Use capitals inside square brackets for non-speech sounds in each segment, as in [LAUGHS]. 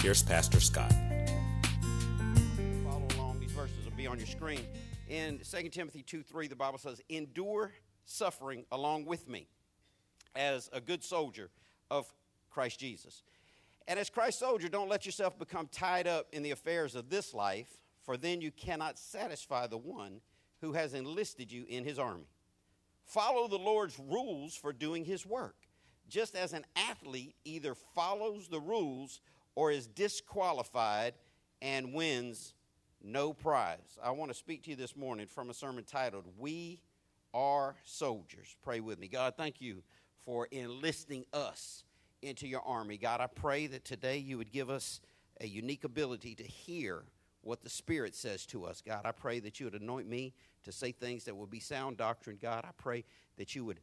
here's Pastor Scott. follow along. These verses will be on your screen. In 2 Timothy 2 3, the Bible says, Endure suffering along with me as a good soldier of Christ Jesus. And as Christ's soldier, don't let yourself become tied up in the affairs of this life, for then you cannot satisfy the one who has enlisted you in his army. Follow the Lord's rules for doing his work, just as an athlete either follows the rules or is disqualified and wins no prize. I want to speak to you this morning from a sermon titled, We Are Soldiers. Pray with me. God, thank you for enlisting us into your army. God, I pray that today you would give us a unique ability to hear what the Spirit says to us. God, I pray that you would anoint me to say things that will be sound doctrine. God, I pray that you would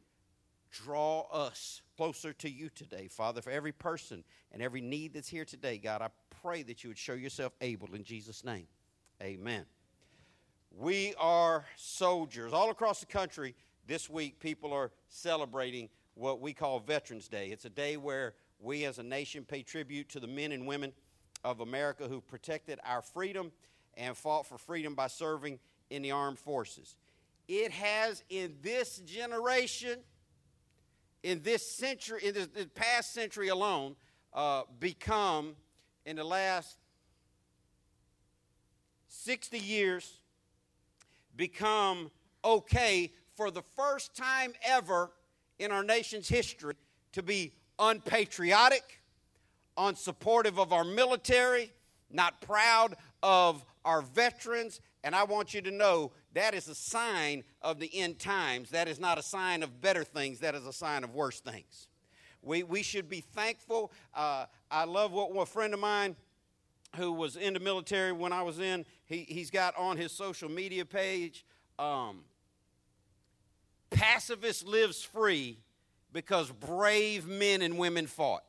draw us closer to you today. Father, for every person and every need that's here today, God, I pray that you would show yourself able in Jesus' name. Amen. We are soldiers. All across the country this week, people are celebrating what we call Veterans Day. It's a day where we as a nation pay tribute to the men and women of America who protected our freedom and fought for freedom by serving in the armed forces. It has in this generation, in this century, in the, the past century alone, uh, become in the last 60 years become okay for the first time ever in our nation's history to be unpatriotic, unsupportive of our military, not proud of our veterans. And I want you to know that is a sign of the end times. That is not a sign of better things, that is a sign of worse things. We, we should be thankful. Uh, I love what a friend of mine who was in the military when I was in, he, he's got on his social media page, um, pacifist lives free because brave men and women fought.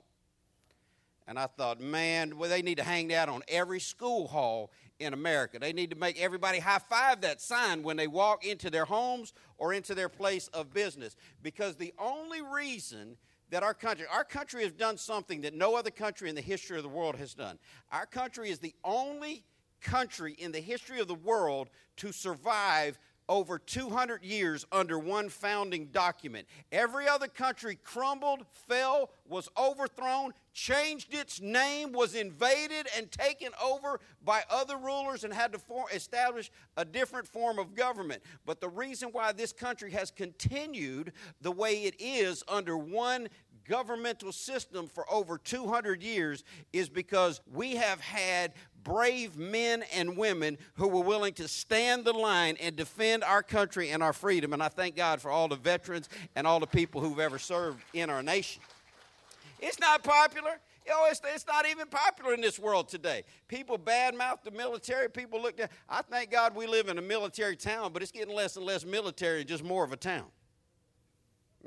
And I thought, man, well, they need to hang that on every school hall in America. They need to make everybody high five that sign when they walk into their homes or into their place of business. Because the only reason that our country, our country has done something that no other country in the history of the world has done. Our country is the only country in the history of the world to survive over 200 years under one founding document. Every other country crumbled, fell, was overthrown, changed its name, was invaded, and taken over by other rulers and had to form, establish a different form of government. But the reason why this country has continued the way it is under one governmental system for over 200 years is because we have had brave men and women who were willing to stand the line and defend our country and our freedom. And I thank God for all the veterans and all the people who've ever served in our nation. It's not popular. You know, it's, it's not even popular in this world today. People badmouth the military. People look down. I thank God we live in a military town, but it's getting less and less military and just more of a town.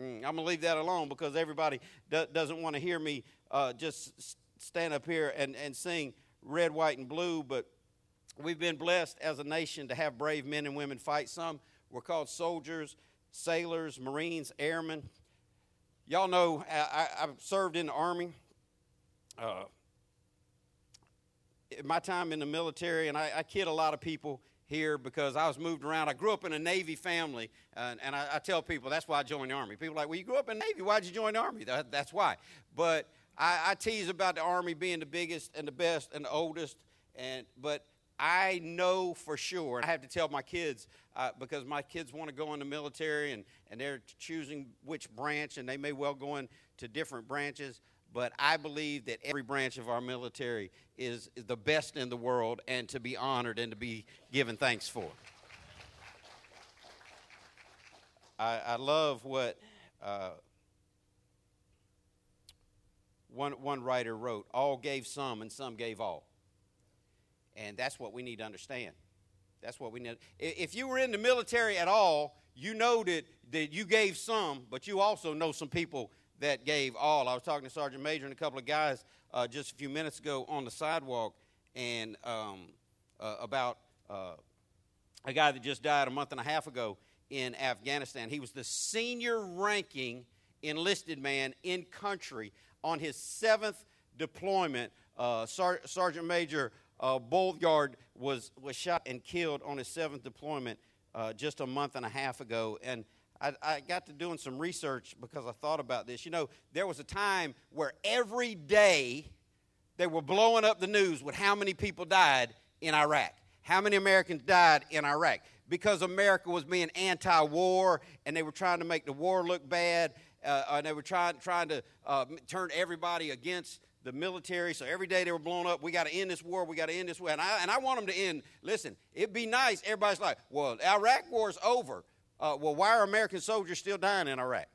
Mm, I'm going to leave that alone because everybody do, doesn't want to hear me uh, just stand up here and, and sing red, white, and blue. But we've been blessed as a nation to have brave men and women fight. Some were called soldiers, sailors, Marines, airmen. Y'all know I, I've served in the Army. Uh, my time in the military, and I, I kid a lot of people here because I was moved around. I grew up in a Navy family, and, and I, I tell people that's why I joined the Army. People are like, well, you grew up in the Navy. Why'd you join the Army? That, that's why. But I, I tease about the Army being the biggest and the best and the oldest, and but I know for sure. I have to tell my kids uh, because my kids want to go in the military, and, and they're choosing which branch, and they may well go into different branches but I believe that every branch of our military is, is the best in the world and to be honored and to be given thanks for. I, I love what uh, one, one writer wrote all gave some and some gave all. And that's what we need to understand. That's what we need. If you were in the military at all, you know that, that you gave some, but you also know some people that gave all. I was talking to Sergeant Major and a couple of guys uh, just a few minutes ago on the sidewalk and um, uh, about uh, a guy that just died a month and a half ago in Afghanistan. He was the senior ranking enlisted man in country on his seventh deployment. Uh, Sar- Sergeant Major uh, was, was shot and killed on his seventh deployment uh, just a month and a half ago. And I, I, got to doing some research because I thought about this. You know, there was a time where every day they were blowing up the news with how many people died in Iraq. How many Americans died in Iraq? Because America was being anti war and they were trying to make the war look bad. Uh, and they were trying, trying to uh, turn everybody against the military. So every day they were blown up. We got to end this war. We got to end this war. And I, and I want them to end. Listen, it'd be nice. Everybody's like, well, Iraq war's over. Uh, well, why are American soldiers still dying in Iraq?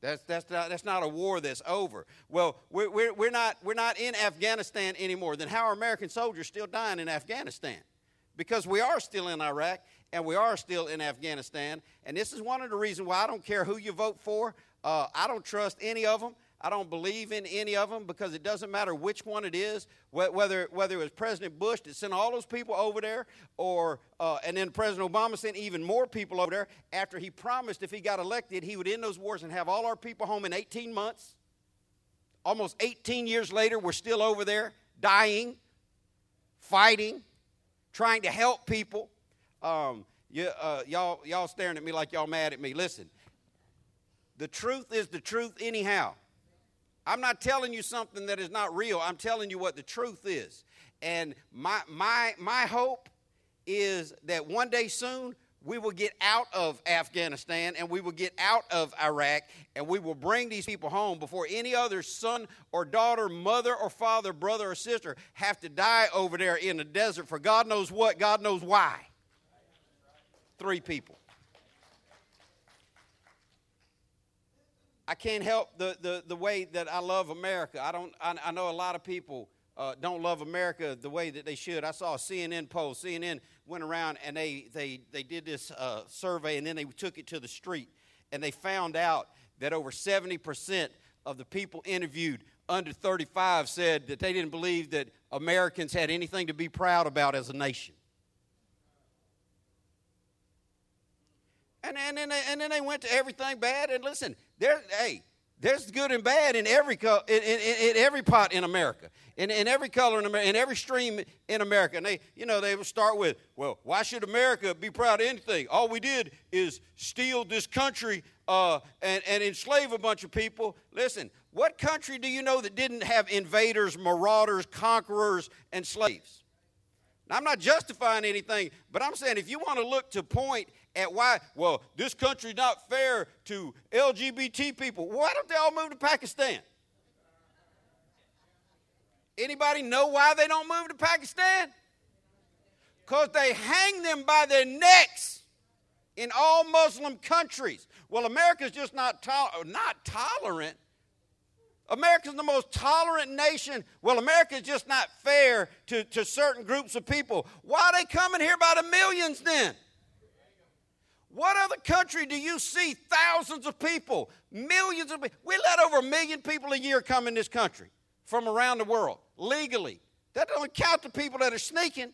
That's, that's, not, that's not a war that's over. Well, we're, we're, we're, not, we're not in Afghanistan anymore. Then how are American soldiers still dying in Afghanistan? Because we are still in Iraq and we are still in Afghanistan. And this is one of the reasons why I don't care who you vote for. Uh, I don't trust any of them. I don't believe in any of them because it doesn't matter which one it is, whether, whether it was President Bush that sent all those people over there, or uh, and then President Obama sent even more people over there after he promised if he got elected he would end those wars and have all our people home in 18 months. Almost 18 years later, we're still over there dying, fighting, trying to help people. Um, you, uh, y'all, y'all staring at me like y'all mad at me. Listen, the truth is the truth anyhow. I'm not telling you something that is not real. I'm telling you what the truth is. And my, my, my hope is that one day soon we will get out of Afghanistan and we will get out of Iraq and we will bring these people home before any other son or daughter, mother or father, brother or sister have to die over there in the desert for God knows what, God knows why. Three people. I can't help the, the, the way that I love America. I, don't, I, I know a lot of people uh, don't love America the way that they should. I saw a CNN poll. CNN went around and they, they, they did this uh, survey and then they took it to the street. And they found out that over 70% of the people interviewed under 35 said that they didn't believe that Americans had anything to be proud about as a nation. And, and, then they, and then they went to everything bad. And listen, there, hey, there's good and bad in every, in, in, in every pot in America, in, in every color in America, in every stream in America. And they, you know, they would start with, well, why should America be proud of anything? All we did is steal this country uh, and, and enslave a bunch of people. Listen, what country do you know that didn't have invaders, marauders, conquerors, and slaves? Now, I'm not justifying anything, but I'm saying if you want to look to point at why, well, this country's not fair to LGBT people. Why don't they all move to Pakistan? Anybody know why they don't move to Pakistan? Because they hang them by their necks in all Muslim countries. Well, America's just not, to- not tolerant. America's the most tolerant nation. Well, America's just not fair to, to certain groups of people. Why are they coming here by the millions then? What other country do you see thousands of people, millions of people? We let over a million people a year come in this country from around the world legally. That doesn't count the people that are sneaking.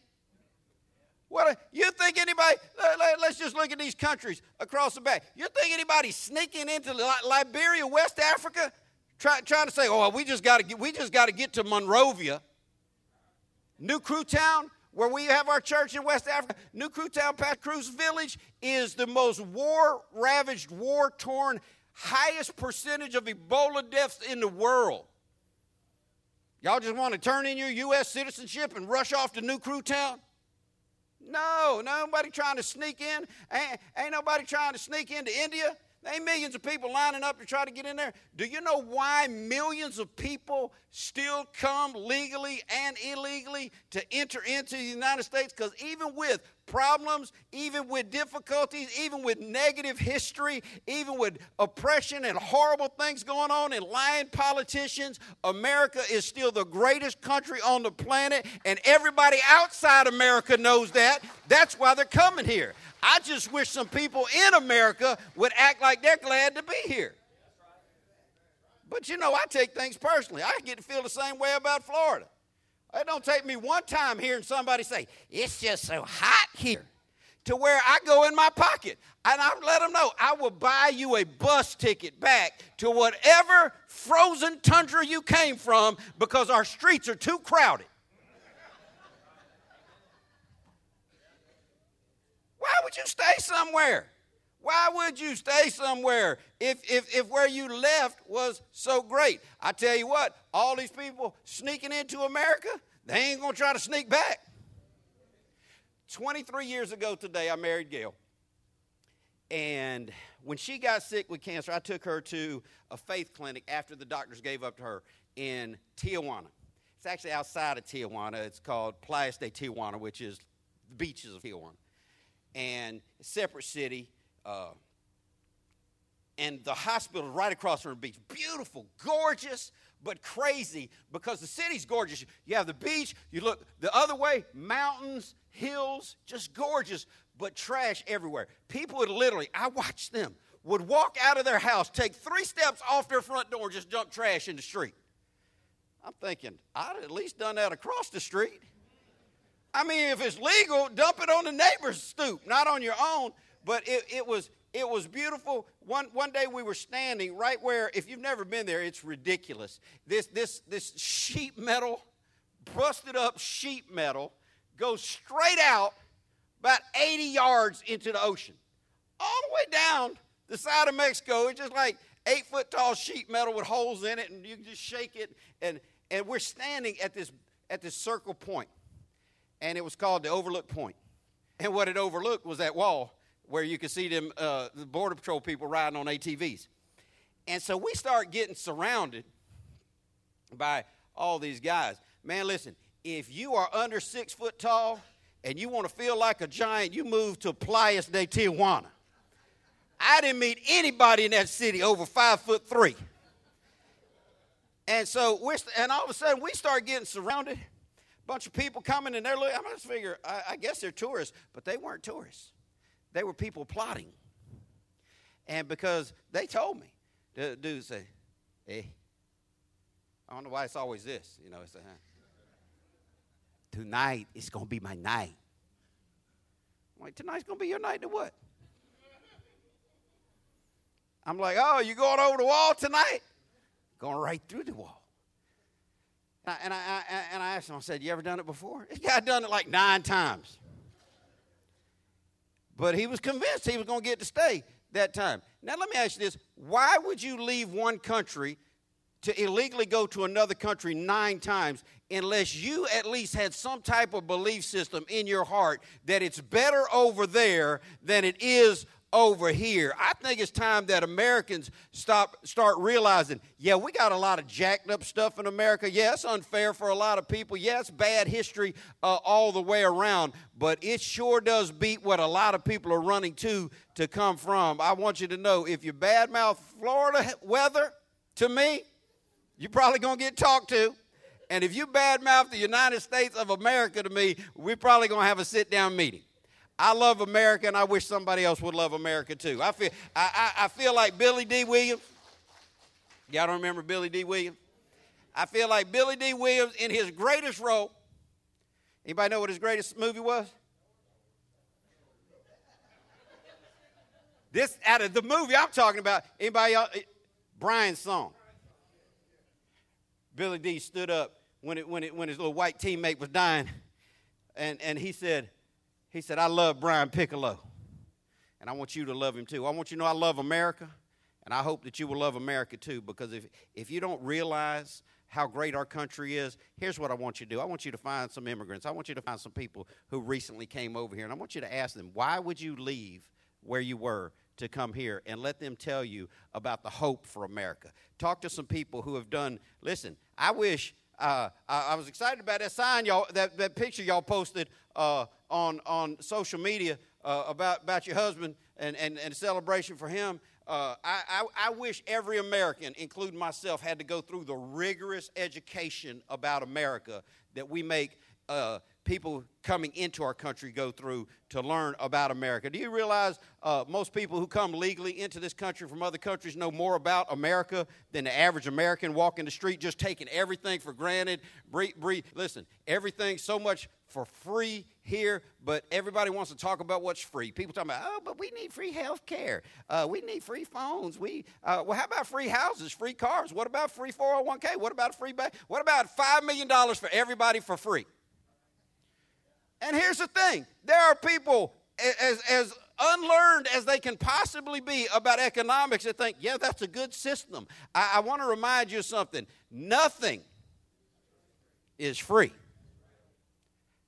What you think anybody? Let, us just look at these countries across the back. You think anybody sneaking into Liberia, West Africa, try, trying to say, "Oh, we just got to we just got to get to Monrovia, New Kru Town"? Where we have our church in West Africa, New Kru Town, Pat Cruz Village is the most war ravaged, war torn, highest percentage of Ebola deaths in the world. Y'all just want to turn in your U.S. citizenship and rush off to New Kru Town? No, nobody trying to sneak in. Ain't, ain't nobody trying to sneak into India. There ain't millions of people lining up to try to get in there. Do you know why millions of people still come legally and illegally to enter into the United States? Because even with problems, even with difficulties, even with negative history, even with oppression and horrible things going on and lying politicians, America is still the greatest country on the planet, and everybody outside America knows that. That's why they're coming here. I just wish some people in America would act like they're glad to be here. But you know, I take things personally. I get to feel the same way about Florida. It don't take me one time hearing somebody say, it's just so hot here, to where I go in my pocket and I let them know I will buy you a bus ticket back to whatever frozen tundra you came from because our streets are too crowded. Why would you stay somewhere? Why would you stay somewhere if, if, if where you left was so great? I tell you what, all these people sneaking into America, they ain't gonna try to sneak back. 23 years ago today, I married Gail. And when she got sick with cancer, I took her to a faith clinic after the doctors gave up to her in Tijuana. It's actually outside of Tijuana. It's called Playas de Tijuana, which is the beaches of Tijuana. And separate city. Uh, and the hospital is right across from the beach. Beautiful, gorgeous, but crazy because the city's gorgeous. You have the beach, you look the other way, mountains, hills, just gorgeous, but trash everywhere. People would literally, I watched them, would walk out of their house, take three steps off their front door, and just dump trash in the street. I'm thinking, I'd at least done that across the street. I mean, if it's legal, dump it on the neighbor's stoop, not on your own. But it, it was it was beautiful. One, one day we were standing right where, if you've never been there, it's ridiculous. This, this, this sheet metal, busted up sheet metal, goes straight out about 80 yards into the ocean. All the way down the side of Mexico. It's just like eight foot tall sheet metal with holes in it, and you can just shake it. And, and we're standing at this, at this circle point, and it was called the Overlook Point. And what it overlooked was that wall where you could see them, uh, the Border Patrol people riding on ATVs. And so we start getting surrounded by all these guys. Man, listen, if you are under six foot tall and you want to feel like a giant, you move to Playas de Tijuana. I didn't meet anybody in that city over five foot three. And so we're, and all of a sudden we start getting surrounded. A Bunch of people coming and they're looking. I just figure, I, I guess they're tourists, but they weren't tourists. They were people plotting. And because they told me, the dude say, hey, eh, I don't know why it's always this, you know. It's a, tonight it's gonna be my night. I'm like, tonight's gonna be your night to what? I'm like, oh, you going over the wall tonight? Going right through the wall. And I, and I, and I asked him, I said, you ever done it before? [LAUGHS] This guy done it like nine times. But he was convinced he was going to get to stay that time. Now, let me ask you this why would you leave one country to illegally go to another country nine times unless you at least had some type of belief system in your heart that it's better over there than it is over here. I think it's time that Americans stop start realizing, yeah, we got a lot of jacked up stuff in America. Yeah, it's unfair for a lot of people. Yeah, it's bad history uh, all the way around, but it sure does beat what a lot of people are running to to come from. I want you to know if you badmouth Florida weather to me, you're probably going to get talked to. And if you badmouth the United States of America to me, we're probably going to have a sit down meeting. I love America, and I wish somebody else would love America too. I feel, I, I, I feel like Billy Dee Williams. Y'all don't remember Billy Dee Williams? I feel like Billy Dee Williams in his greatest role. Anybody know what his greatest movie was? This out of the movie I'm talking about. Anybody else? Eh, Brian's song. Billy D. stood up when, it, when, it, when his little white teammate was dying, and, and he said, he said, I love Brian Piccolo, and I want you to love him too. I want you to know I love America, and I hope that you will love America too, because if, if you don't realize how great our country is, here's what I want you to do. I want you to find some immigrants. I want you to find some people who recently came over here, and I want you to ask them, why would you leave where you were to come here and let them tell you about the hope for America. Talk to some people who have done, listen, I wish. Uh, I, I, was excited about that sign, y'all. That, that picture y'all posted uh, on on social media uh, about about your husband and, and, and celebration for him. Uh, I, I, I, wish every American, including myself, had to go through the rigorous education about America that we make uh, people coming into our country go through to learn about America. Do you realize uh, most people who come legally into this country from other countries know more about America than the average American walking the street, just taking everything for granted? Listen, everything so much for free here, but everybody wants to talk about what's free. People talking about, oh, but we need free health care. Uh, we need free phones. We, uh, well, how about free houses, free cars? What about free 401k? What about free bank? What about $5 million for everybody for free? And here's the thing there are people as, as unlearned as they can possibly be about economics that think, yeah, that's a good system. I, I want to remind you of something nothing is free,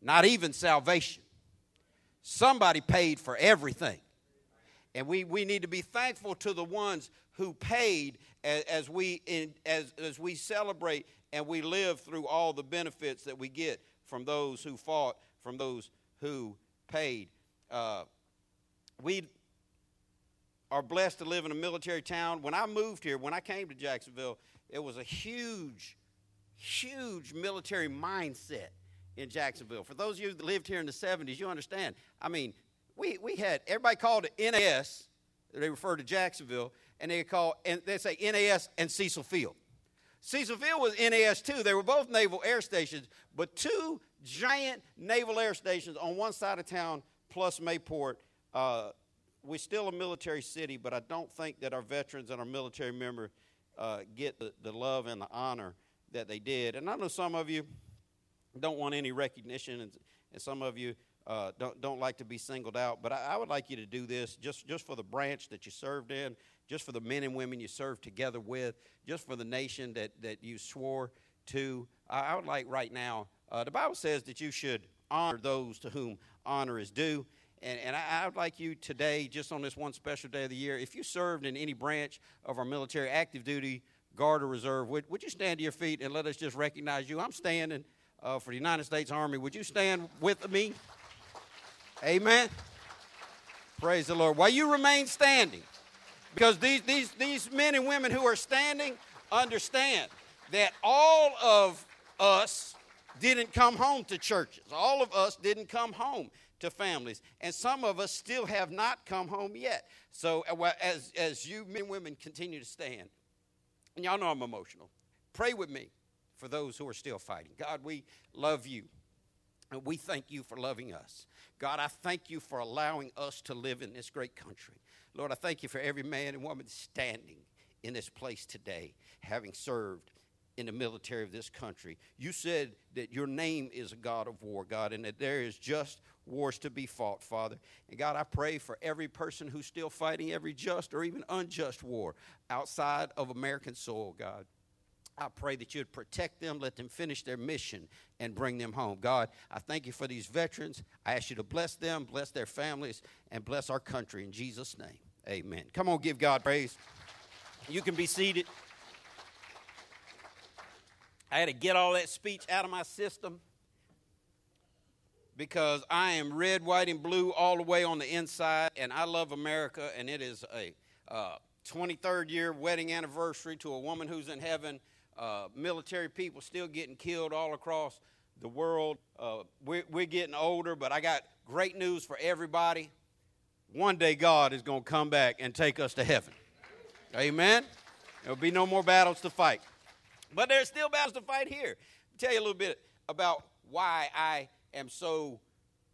not even salvation. Somebody paid for everything. And we, we need to be thankful to the ones who paid as, as we, in, as, as we celebrate and we live through all the benefits that we get from those who fought from those who paid. Uh, we are blessed to live in a military town. When I moved here, when I came to Jacksonville, it was a huge, huge military mindset in Jacksonville. For those of you that lived here in the 70s, you understand. I mean, we, we had, everybody called it NAS, they refer to Jacksonville, and they call, and they say NAS and Cecil Field. Cecil Field was NAS too. They were both naval air stations, but two giant naval air stations on one side of town plus Mayport. Uh, we're still a military city, but I don't think that our veterans and our military members uh, get the, the love and the honor that they did. And I know some of you don't want any recognition, and, and some of you uh, don't, don't like to be singled out. But I, I, would like you to do this just, just for the branch that you served in, just for the men and women you served together with, just for the nation that, that you swore to. I, I would like right now uh, the Bible says that you should honor those to whom honor is due. And, and I, I, would like you today, just on this one special day of the year, if you served in any branch of our military, active duty, guard, or reserve, would, would you stand to your feet and let us just recognize you? I'm standing uh, for the United States Army. Would you stand with me? Amen. Praise the Lord. While you remain standing, because these, these, these men and women who are standing understand that all of us didn't come home to churches. All of us didn't come home to families. And some of us still have not come home yet. So uh, as, as you men and women continue to stand, and y'all know I'm emotional, pray with me for those who are still fighting. God, we love you. And we thank you for loving us. God, I thank you for allowing us to live in this great country. Lord, I thank you for every man and woman standing in this place today, having served in the military of this country. You said that your name is a God of war, God, and that there is just wars to be fought, Father. And God, I pray for every person who's still fighting every just or even unjust war outside of American soil, God. I pray that you'd protect them, let them finish their mission, and bring them home. God, I thank you for these veterans. I ask you to bless them, bless their families, and bless our country in Jesus' name. Amen. Come on, give God praise. You can be seated. I had to get all that speech out of my system because I am red, white, and blue all the way on the inside, and I love America, and it is a uh, 23rd year wedding anniversary to a woman who's in heaven. Uh, military people still getting killed all across the world. Uh, we're, we're getting older, but I got great news for everybody. One day God is going to come back and take us to heaven. Amen. There'll be no more battles to fight. But there's still battles to fight here. I'll tell you a little bit about why I am so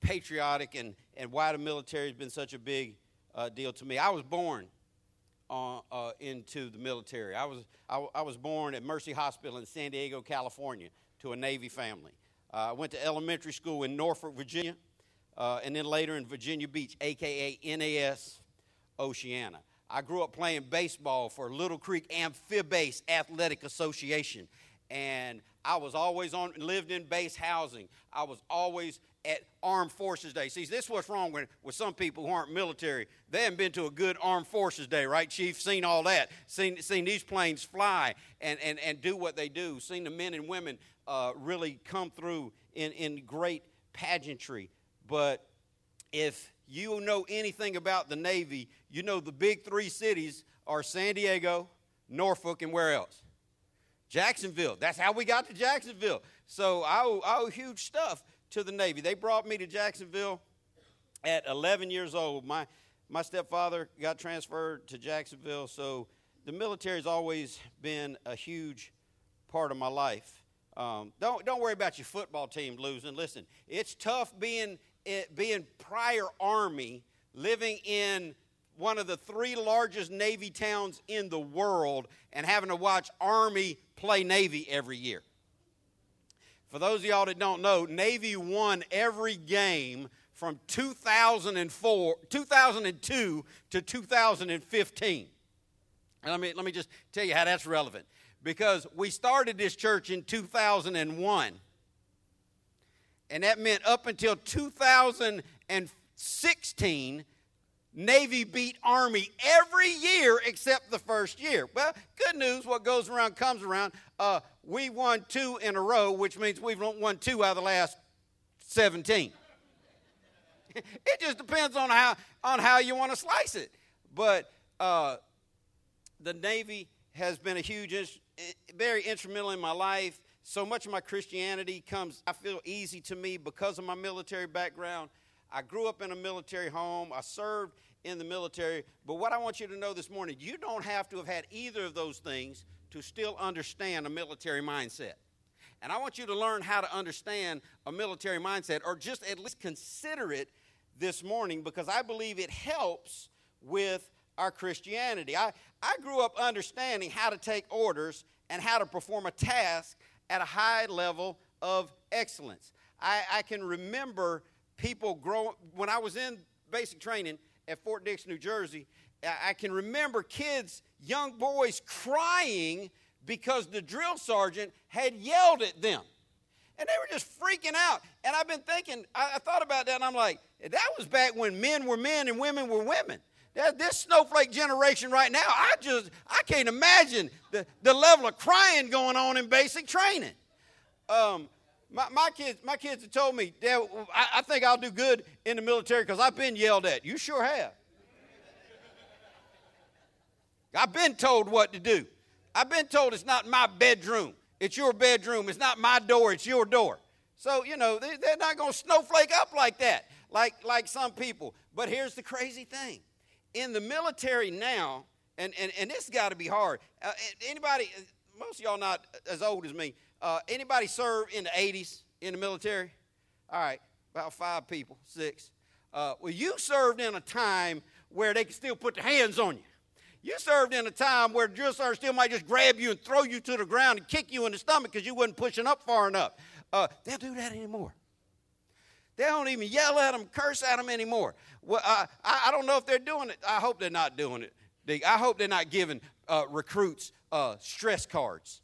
patriotic and, and why the military has been such a big uh, deal to me. I was born uh, uh, into the military. I was, I, I, was born at Mercy Hospital in San Diego, California, to a Navy family. Uh, I went to elementary school in Norfolk, Virginia, uh, and then later in Virginia Beach, aka NAS Oceana. I grew up playing baseball for Little Creek Amphibase Athletic Association. And I was always on, lived in base housing. I was always at Armed Forces Day. See, this is what's wrong with, with some people who aren't military. They haven't been to a good Armed Forces Day, right, Chief? Seen all that. Seen, seen these planes fly and, and, and do what they do. Seen the men and women uh, really come through in, in great pageantry. But if you know anything about the Navy, you know the big three cities are San Diego, Norfolk, and where else? Jacksonville. That's how we got to Jacksonville. So I owe, I owe huge stuff to the Navy. They brought me to Jacksonville at 11 years old. My, my stepfather got transferred to Jacksonville, so the military's always been a huge part of my life. Um, don't, don't worry about your football team losing. Listen, it's tough being, eh, being prior Army, living in one of the three largest Navy towns in the world, and having to watch Army play Navy every year. For those of y'all that don't know, Navy won every game from 2004, 2002 to 2015. And let me, let me just tell you how that's relevant. Because we started this church in 2001. And that meant up until 2016, Navy beat Army every year except the first year. Well, good news, what goes around comes around. Uh, we won two in a row, which means we've won two out of the last 17. [LAUGHS] it just depends on how, on how you want to slice it. But uh, the Navy has been a huge, eh, very instrumental in my life. So much of my Christianity comes, I feel, easy to me because of my military background. I grew up in a military home. I served in the military. But what I want you to know this morning, you don't have to have had either of those things to still understand a military mindset. And I want you to learn how to understand a military mindset or just at least consider it this morning because I believe it helps with our Christianity. I, I grew up understanding how to take orders and how to perform a task at a high level of excellence. I, I can remember people grow when I was in basic training at Fort Dix, New Jersey. I can remember kids, young boys, crying because the drill sergeant had yelled at them. And they were just freaking out. And I've been thinking, I, I thought about that, and I'm like, that was back when men were men and women were women. This snowflake generation right now, I just, I can't imagine the, the level of crying going on in basic training. Um, my, my, kids, my kids have told me, Dad, I, I think I'll do good in the military because I've been yelled at. You sure have. I've been told what to do. I've been told it's not my bedroom. It's your bedroom. It's not my door. It's your door. So, you know, they, they're not going to snowflake up like that, like, like some people. But here's the crazy thing in the military now, and, and, and this got to be hard. Uh, anybody, most of y'all not as old as me, uh, anybody serve in the 80s in the military? All right, about five people, six. Uh, well, you served in a time where they could still put their hands on you. You served in a time where drill sergeant still might just grab you and throw you to the ground and kick you in the stomach because you wasn't pushing up far enough. Uh, they don't do that anymore. They don't even yell at them, curse at them anymore. Well, I, I don't know if they're doing it. I hope they're not doing it. I hope they're not giving uh, recruits uh, stress cards.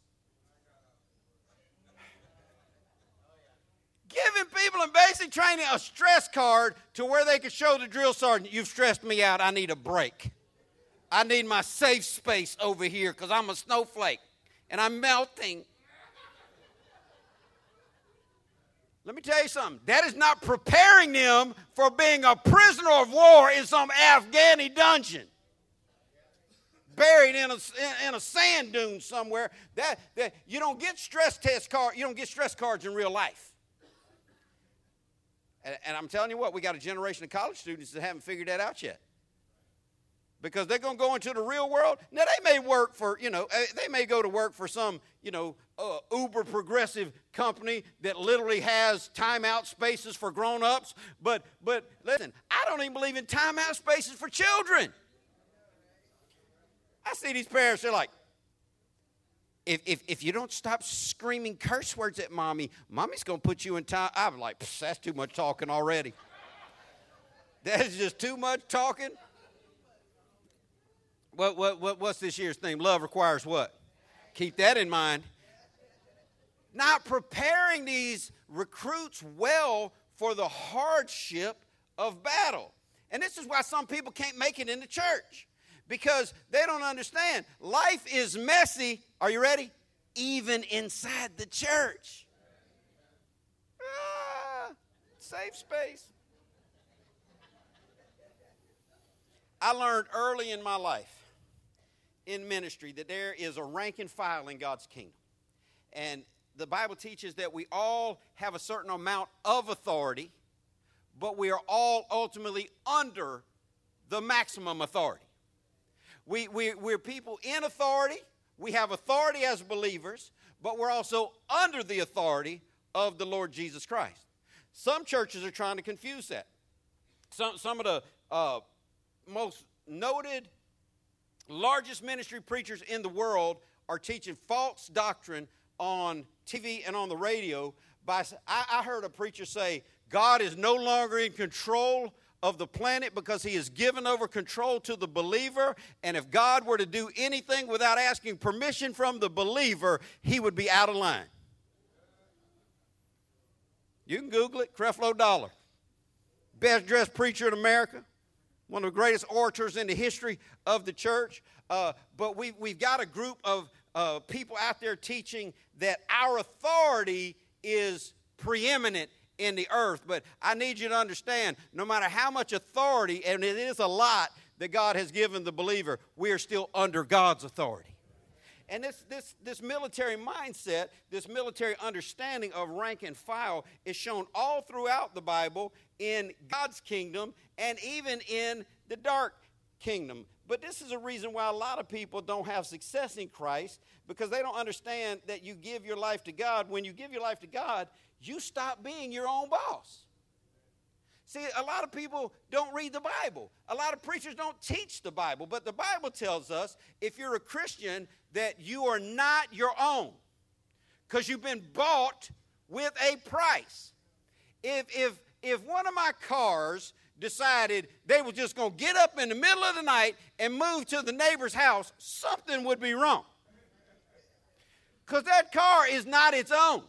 Giving people in basic training a stress card to where they can show the drill sergeant, you've stressed me out, I need a break. I need my safe space over here because I'm a snowflake and I'm melting. Let me tell you something. That is not preparing them for being a prisoner of war in some Afghani dungeon. Buried in a, in a sand dune somewhere. That, that you don't get stress test card, you don't get stress cards in real life. And, and I'm telling you what, we got a generation of college students that haven't figured that out yet because they're going to go into the real world. Now, they may work for, you know, eh, they may go to work for some, you know, uh, uber progressive company that literally has timeout spaces for grown ups. But, but listen, I don't even believe in timeout spaces for children. I see these parents, they're like, if, if, if you don't stop screaming curse words at mommy, mommy's going to put you in time. I'm like, that's too much talking already. [LAUGHS] that is just too much talking. What, what, what, what's this year's theme? Love requires what? Keep that in mind. not preparing these recruits well for the hardship of battle. And this is why some people can't make it in the church because they don't understand. Life is messy. Are you ready? Even inside the church. Ah, safe space. I learned early in my life in ministry that there is a rank and file in God's kingdom. And the Bible teaches that we all have a certain amount of authority, but we are all ultimately under the maximum authority. We, we, we're people in authority, we have authority as believers, but we're also under the authority of the Lord Jesus Christ. Some churches are trying to confuse that. Some, some of the uh, most noted, largest ministry preachers in the world are teaching false doctrine on TV and on the radio. By, I, I heard a preacher say, God is no longer in control of the planet because he has given over control to the believer. And if God were to do anything without asking permission from the believer, he would be out of line. You can Google it, Creflo Dollar. Best dressed preacher in America, one of the greatest orators in the history of the church. Uh, but we, we've got a group of uh, people out there teaching that our authority is preeminent in the earth. But I need you to understand no matter how much authority, and it is a lot that God has given the believer, we are still under God's authority. And this, this, this military mindset, this military understanding of rank and file is shown all throughout the Bible in God's kingdom and even in the dark kingdom. But this is a reason why a lot of people don't have success in Christ because they don't understand that you give your life to God. When you give your life to God, you stop being your own boss. See, a lot of people don't read the Bible. A lot of preachers don't teach the Bible. But the Bible tells us if you're a Christian that you are not your own because you've been bought with a price. If, if, if one of my cars decided they were just going to get up in the middle of the night and move to the neighbor's house, something would be wrong. Because that car is not its own,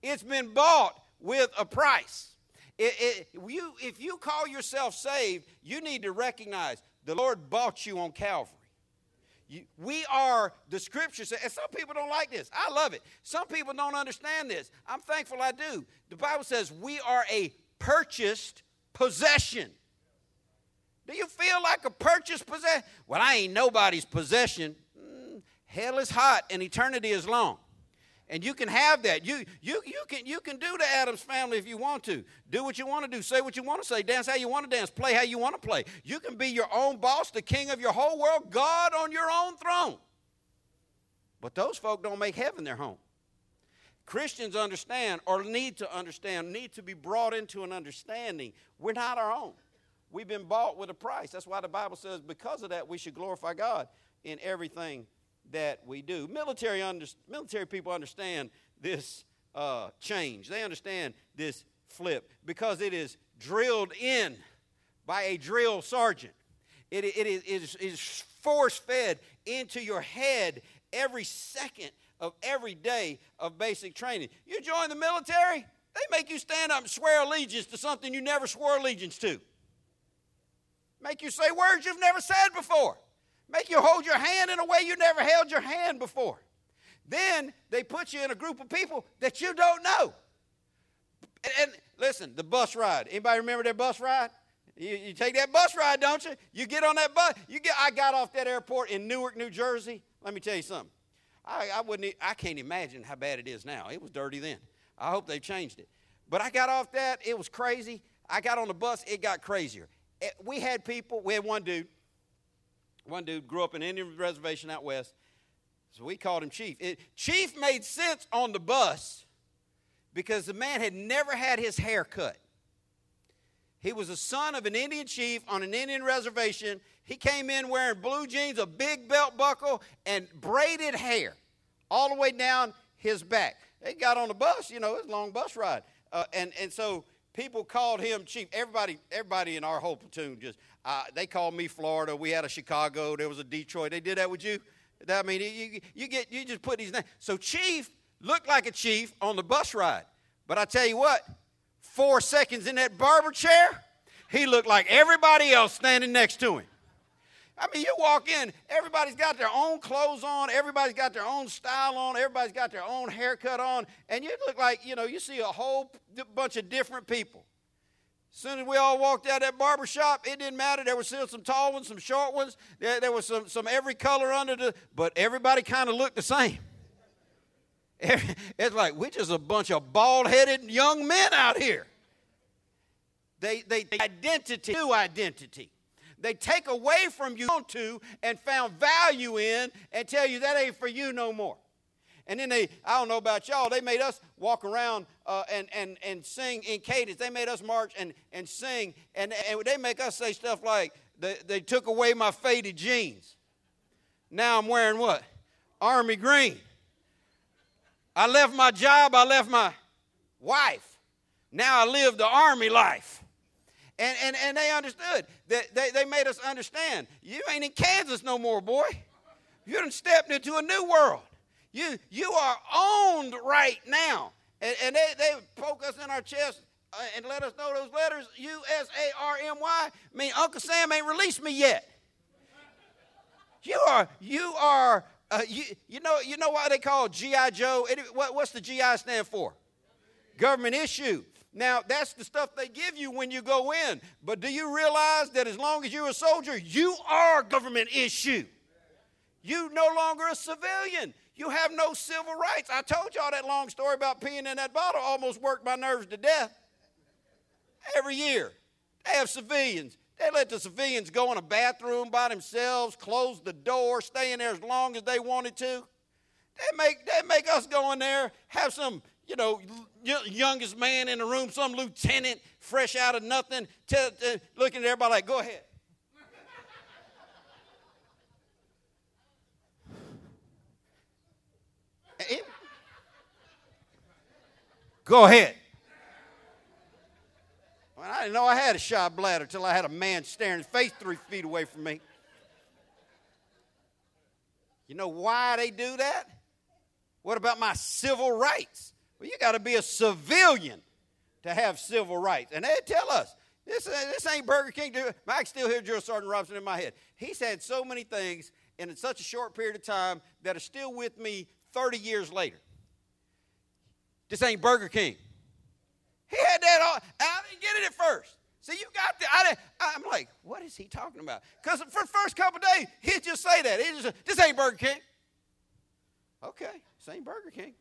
it's been bought with a price. It, it, you, if you call yourself saved, you need to recognize the Lord bought you on Calvary. You, we are, the scripture says, and some people don't like this. I love it. Some people don't understand this. I'm thankful I do. The Bible says we are a purchased possession. Do you feel like a purchased possession? Well, I ain't nobody's possession. Mm, hell is hot and eternity is long. And you can have that. You, you, you, can, you can do the Adams family if you want to. Do what you want to do. Say what you want to say. Dance how you want to dance. Play how you want to play. You can be your own boss, the king of your whole world, God on your own throne. But those folk don't make heaven their home. Christians understand or need to understand, need to be brought into an understanding. We're not our own. We've been bought with a price. That's why the Bible says, because of that, we should glorify God in everything that we do. Military, under, military people understand this uh, change, they understand this flip because it is drilled in by a drill sergeant. It, it is, it is, is force fed into your head every second of every day of basic training. You join the military, they make you stand up and swear allegiance to something you never swore allegiance to. Make you say words you've never said before. Make you hold your hand in a way you never held your hand before. Then they put you in a group of people that you don't know. And, and listen, the bus ride. Anybody remember that bus ride? You, you, take that bus ride, don't you? You get on that bus. You get. I got off that airport in Newark, New Jersey. Let me tell you something. I, I wouldn't. I can't imagine how bad it is now. It was dirty then. I hope they've changed it. But I got off that. It was crazy. I got on the bus. It got crazier. It, we had people. We had one dude. One dude grew up in Indian reservation out west, so we called him Chief. It, Chief made sense on the bus because the man had never had his hair cut. He was a son of an Indian chief on an Indian reservation. He came in wearing blue jeans, a big belt buckle, and braided hair all the way down his back. They got on the bus, you know, it was a long bus ride. Uh, and, and so people called him chief. Everybody, everybody in our whole platoon just, uh, they called me Florida. We had a Chicago. There was a Detroit. They did that with you. I mean, you, you get you just put these names. So chief looked like a chief on the bus ride. But I tell you what, four seconds in that barber chair, he looked like everybody else standing next to him. I mean, you walk in, everybody's got their own clothes on, everybody's got their own style on, everybody's got their own haircut on, and you look like, you know, you see a whole bunch of different people. Soon as we all walked out that barber shop, it didn't matter. There were still some tall ones, some short ones. There, there was some, some every color under the, but everybody kind of looked the same. [LAUGHS] It's like we're just a bunch of bald-headed young men out here. They, they identity, new identity. They take away from you to and found value in and tell you that ain't for you no more. And then they, I don't know about y'all, they made us walk around uh, and, and, and sing in cadence. They made us march and, and sing, and, and they make us say stuff like, they, they took away my faded jeans. Now I'm wearing what? Army green. I left my job, I left my wife. Now I live the army life. And, and, and they understood. That they, they made us understand. You ain't in Kansas no more, boy. You done stepped into a new world. You, you are owned right now. And, and they, they poke us in our chest uh, and let us know those letters, U S A R M Y, mean Uncle Sam ain't released me yet. You are, you are, uh, you, you know, you know why they call GI Joe? What, what's the GI stand for? Government issue. Now, that's the stuff they give you when you go in. But do you realize that as long as you're a soldier, you are government issue? You no longer a civilian. You have no civil rights. I told y'all that long story about peeing in that bottle almost worked my nerves to death. Every year, they have civilians. They let the civilians go in a bathroom by themselves, close the door, stay in there as long as they wanted to. They make, they make us go in there, have some you know, youngest man in the room, some lieutenant, fresh out of nothing, tell, uh, looking at everybody like, go ahead. It, go ahead. Well, I didn't know I had a shy bladder till I had a man staring his face three feet away from me. You know why they do that? What about my civil rights? Well, you got to be a civilian to have civil rights. And they tell us this, uh, this ain't Burger King. I can still hear Drill Sergeant Robinson in my head. He's had so many things in such a short period of time that are still with me 30 years later. This ain't Burger King. He had that all. I didn't get it at first. See, you got the. I I'm like, what is he talking about? Because for the first couple days, he'd just say that. He just, this ain't Burger King. Okay, same Burger King.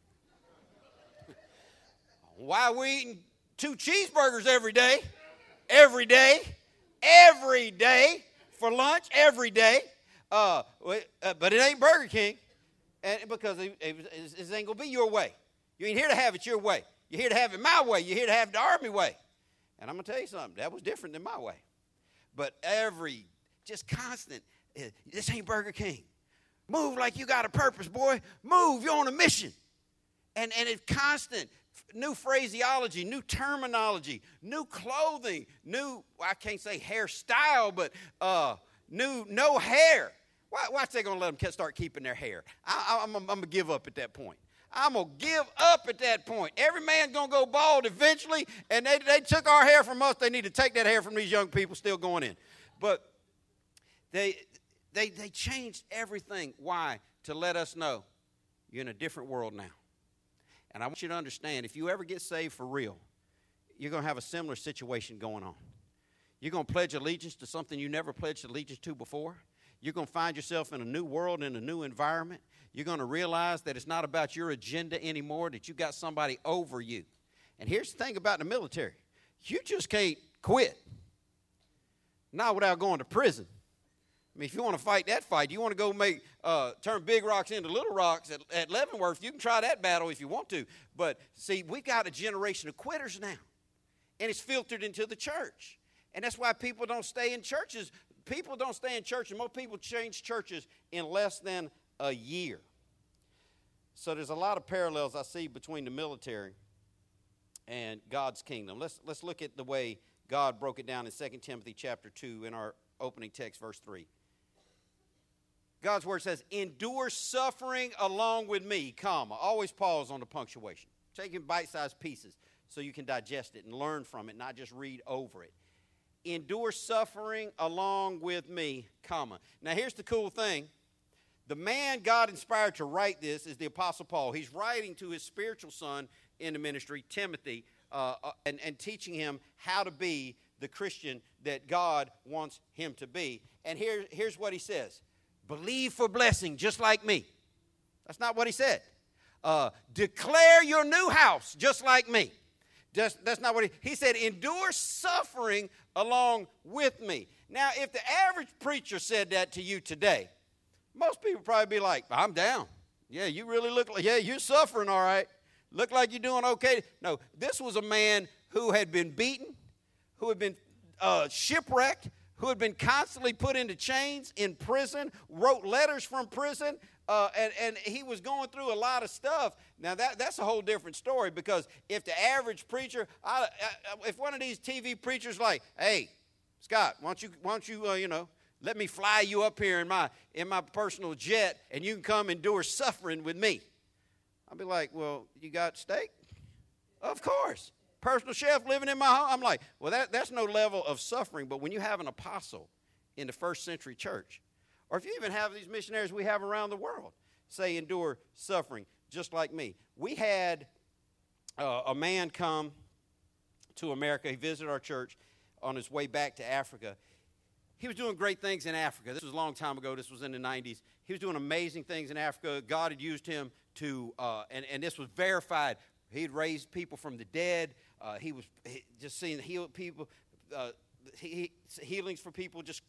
[LAUGHS] Why are we eating two cheeseburgers every day? Every day? Every day for lunch? Every day? Uh, uh but it ain't Burger King. And because it, it, it ain't to be your way. You ain't here to have it your way. You're here to have it my way. You're here to have the army way. And I'm to tell you something. That was different than my way. But every, just constant, uh, this ain't Burger King. Move like you got a purpose, boy. Move. You're on a mission. And, and it's constant new phraseology, new terminology, new clothing, new, I can't say hairstyle, but uh, new, no hair. Why, are they going to let them start keeping their hair? I, am going to give up at that point. I'm going to give up at that point. Every man's going to go bald eventually, and they, they took our hair from us. They need to take that hair from these young people still going in. But they, they, they changed everything. Why? To let us know you're in a different world now. And I want you to understand if you ever get saved for real, you're going to have a similar situation going on. You're going to pledge allegiance to something you never pledged allegiance to before. You're going to find yourself in a new world, in a new environment. You're going to realize that it's not about your agenda anymore, that you got somebody over you. And here's the thing about the military you just can't quit, not without going to prison. I mean, if you want to fight that fight, you want to go make uh, turn big rocks into little rocks at, at Leavenworth, you can try that battle if you want to. But see, we've got a generation of quitters now, and it's filtered into the church, and that's why people don't stay in churches. People don't stay in church, and most people change churches in less than a year. So there's a lot of parallels I see between the military and God's kingdom. Let's let's look at the way God broke it down in 2 Timothy chapter 2 in our opening text verse 3. God's word says, endure suffering along with me, comma. Always pause on the punctuation. Take in bite-sized pieces so you can digest it and learn from it, not just read over it. Endure suffering along with me, comma. Now here's the cool thing. The man God inspired to write this is the Apostle Paul. He's writing to his spiritual son in the ministry, Timothy, uh, uh, and, and teaching him how to be the Christian that God wants him to be. And here, here's what he says Believe for blessing, just like me. That's not what he said. Uh, declare your new house, just like me. Just, that's not what he, he said. Endure suffering along with me. Now, if the average preacher said that to you today, most people probably be like, I'm down. Yeah, you really look like, yeah, you're suffering all right. Look like you're doing okay. No, this was a man who had been beaten, who had been uh, shipwrecked, who had been constantly put into chains in prison, wrote letters from prison, uh, and, and he was going through a lot of stuff. Now, that, that's a whole different story because if the average preacher, I, I, if one of these TV preachers, like, hey, Scott, why don't you, why don't you, uh, you know, let me fly you up here in my, in my personal jet and you can come endure suffering with me. I'll be like, well, you got steak? Of course. Personal chef living in my home. I'm like, well, that, that's no level of suffering. But when you have an apostle in the first century church, or if you even have these missionaries we have around the world, say endure suffering, just like me. We had uh, a man come to America. He visited our church on his way back to Africa. He was doing great things in Africa. This was a long time ago. This was in the 90s. He was doing amazing things in Africa. God had used him to, uh, and, and this was verified. He had raised people from the dead. Uh, he was he, just seeing healed people, uh, he, healings for people, just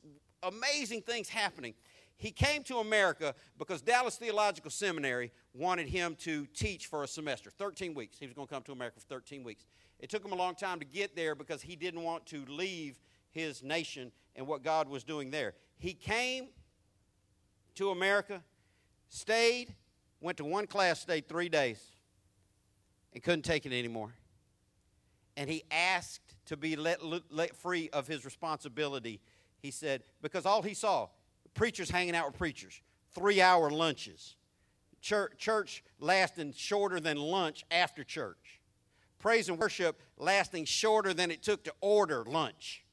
amazing things happening. He came to America because Dallas Theological Seminary wanted him to teach for a semester, 13 weeks. He was going to come to America for 13 weeks. It took him a long time to get there because he didn't want to leave his nation and what God was doing there. He came to America, stayed, went to one class, stayed three days, and couldn't take it anymore. And he asked to be let, let free of his responsibility. He said, because all he saw, preachers hanging out with preachers, three hour lunches, church, church lasting shorter than lunch after church, praise and worship lasting shorter than it took to order lunch.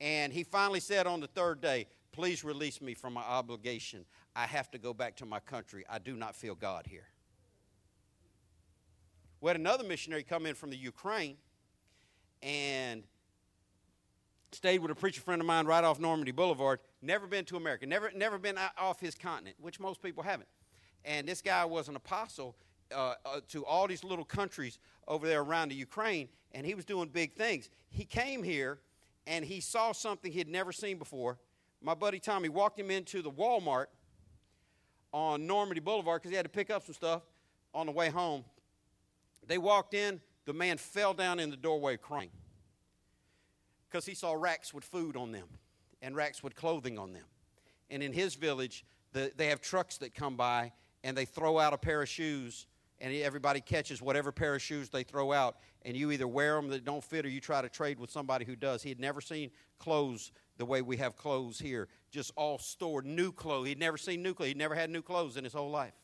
And he finally said on the third day, Please release me from my obligation. I have to go back to my country. I do not feel God here. We had another missionary come in from the Ukraine and stayed with a preacher friend of mine right off Normandy Boulevard. Never been to America, never, never been off his continent, which most people haven't. And this guy was an apostle uh, uh, to all these little countries over there around the Ukraine, and he was doing big things. He came here and he saw something he had never seen before my buddy Tommy walked him into the Walmart on Normandy Boulevard because he had to pick up some stuff on the way home. They walked in, the man fell down in the doorway crying because he saw racks with food on them and racks with clothing on them. And in his village, the, they have trucks that come by and they throw out a pair of shoes and everybody catches whatever pair of shoes they throw out and you either wear them that don't fit or you try to trade with somebody who does he had never seen clothes the way we have clothes here, just all stored, new clothes. He'd never seen new clothes. He'd never had new clothes in his whole life.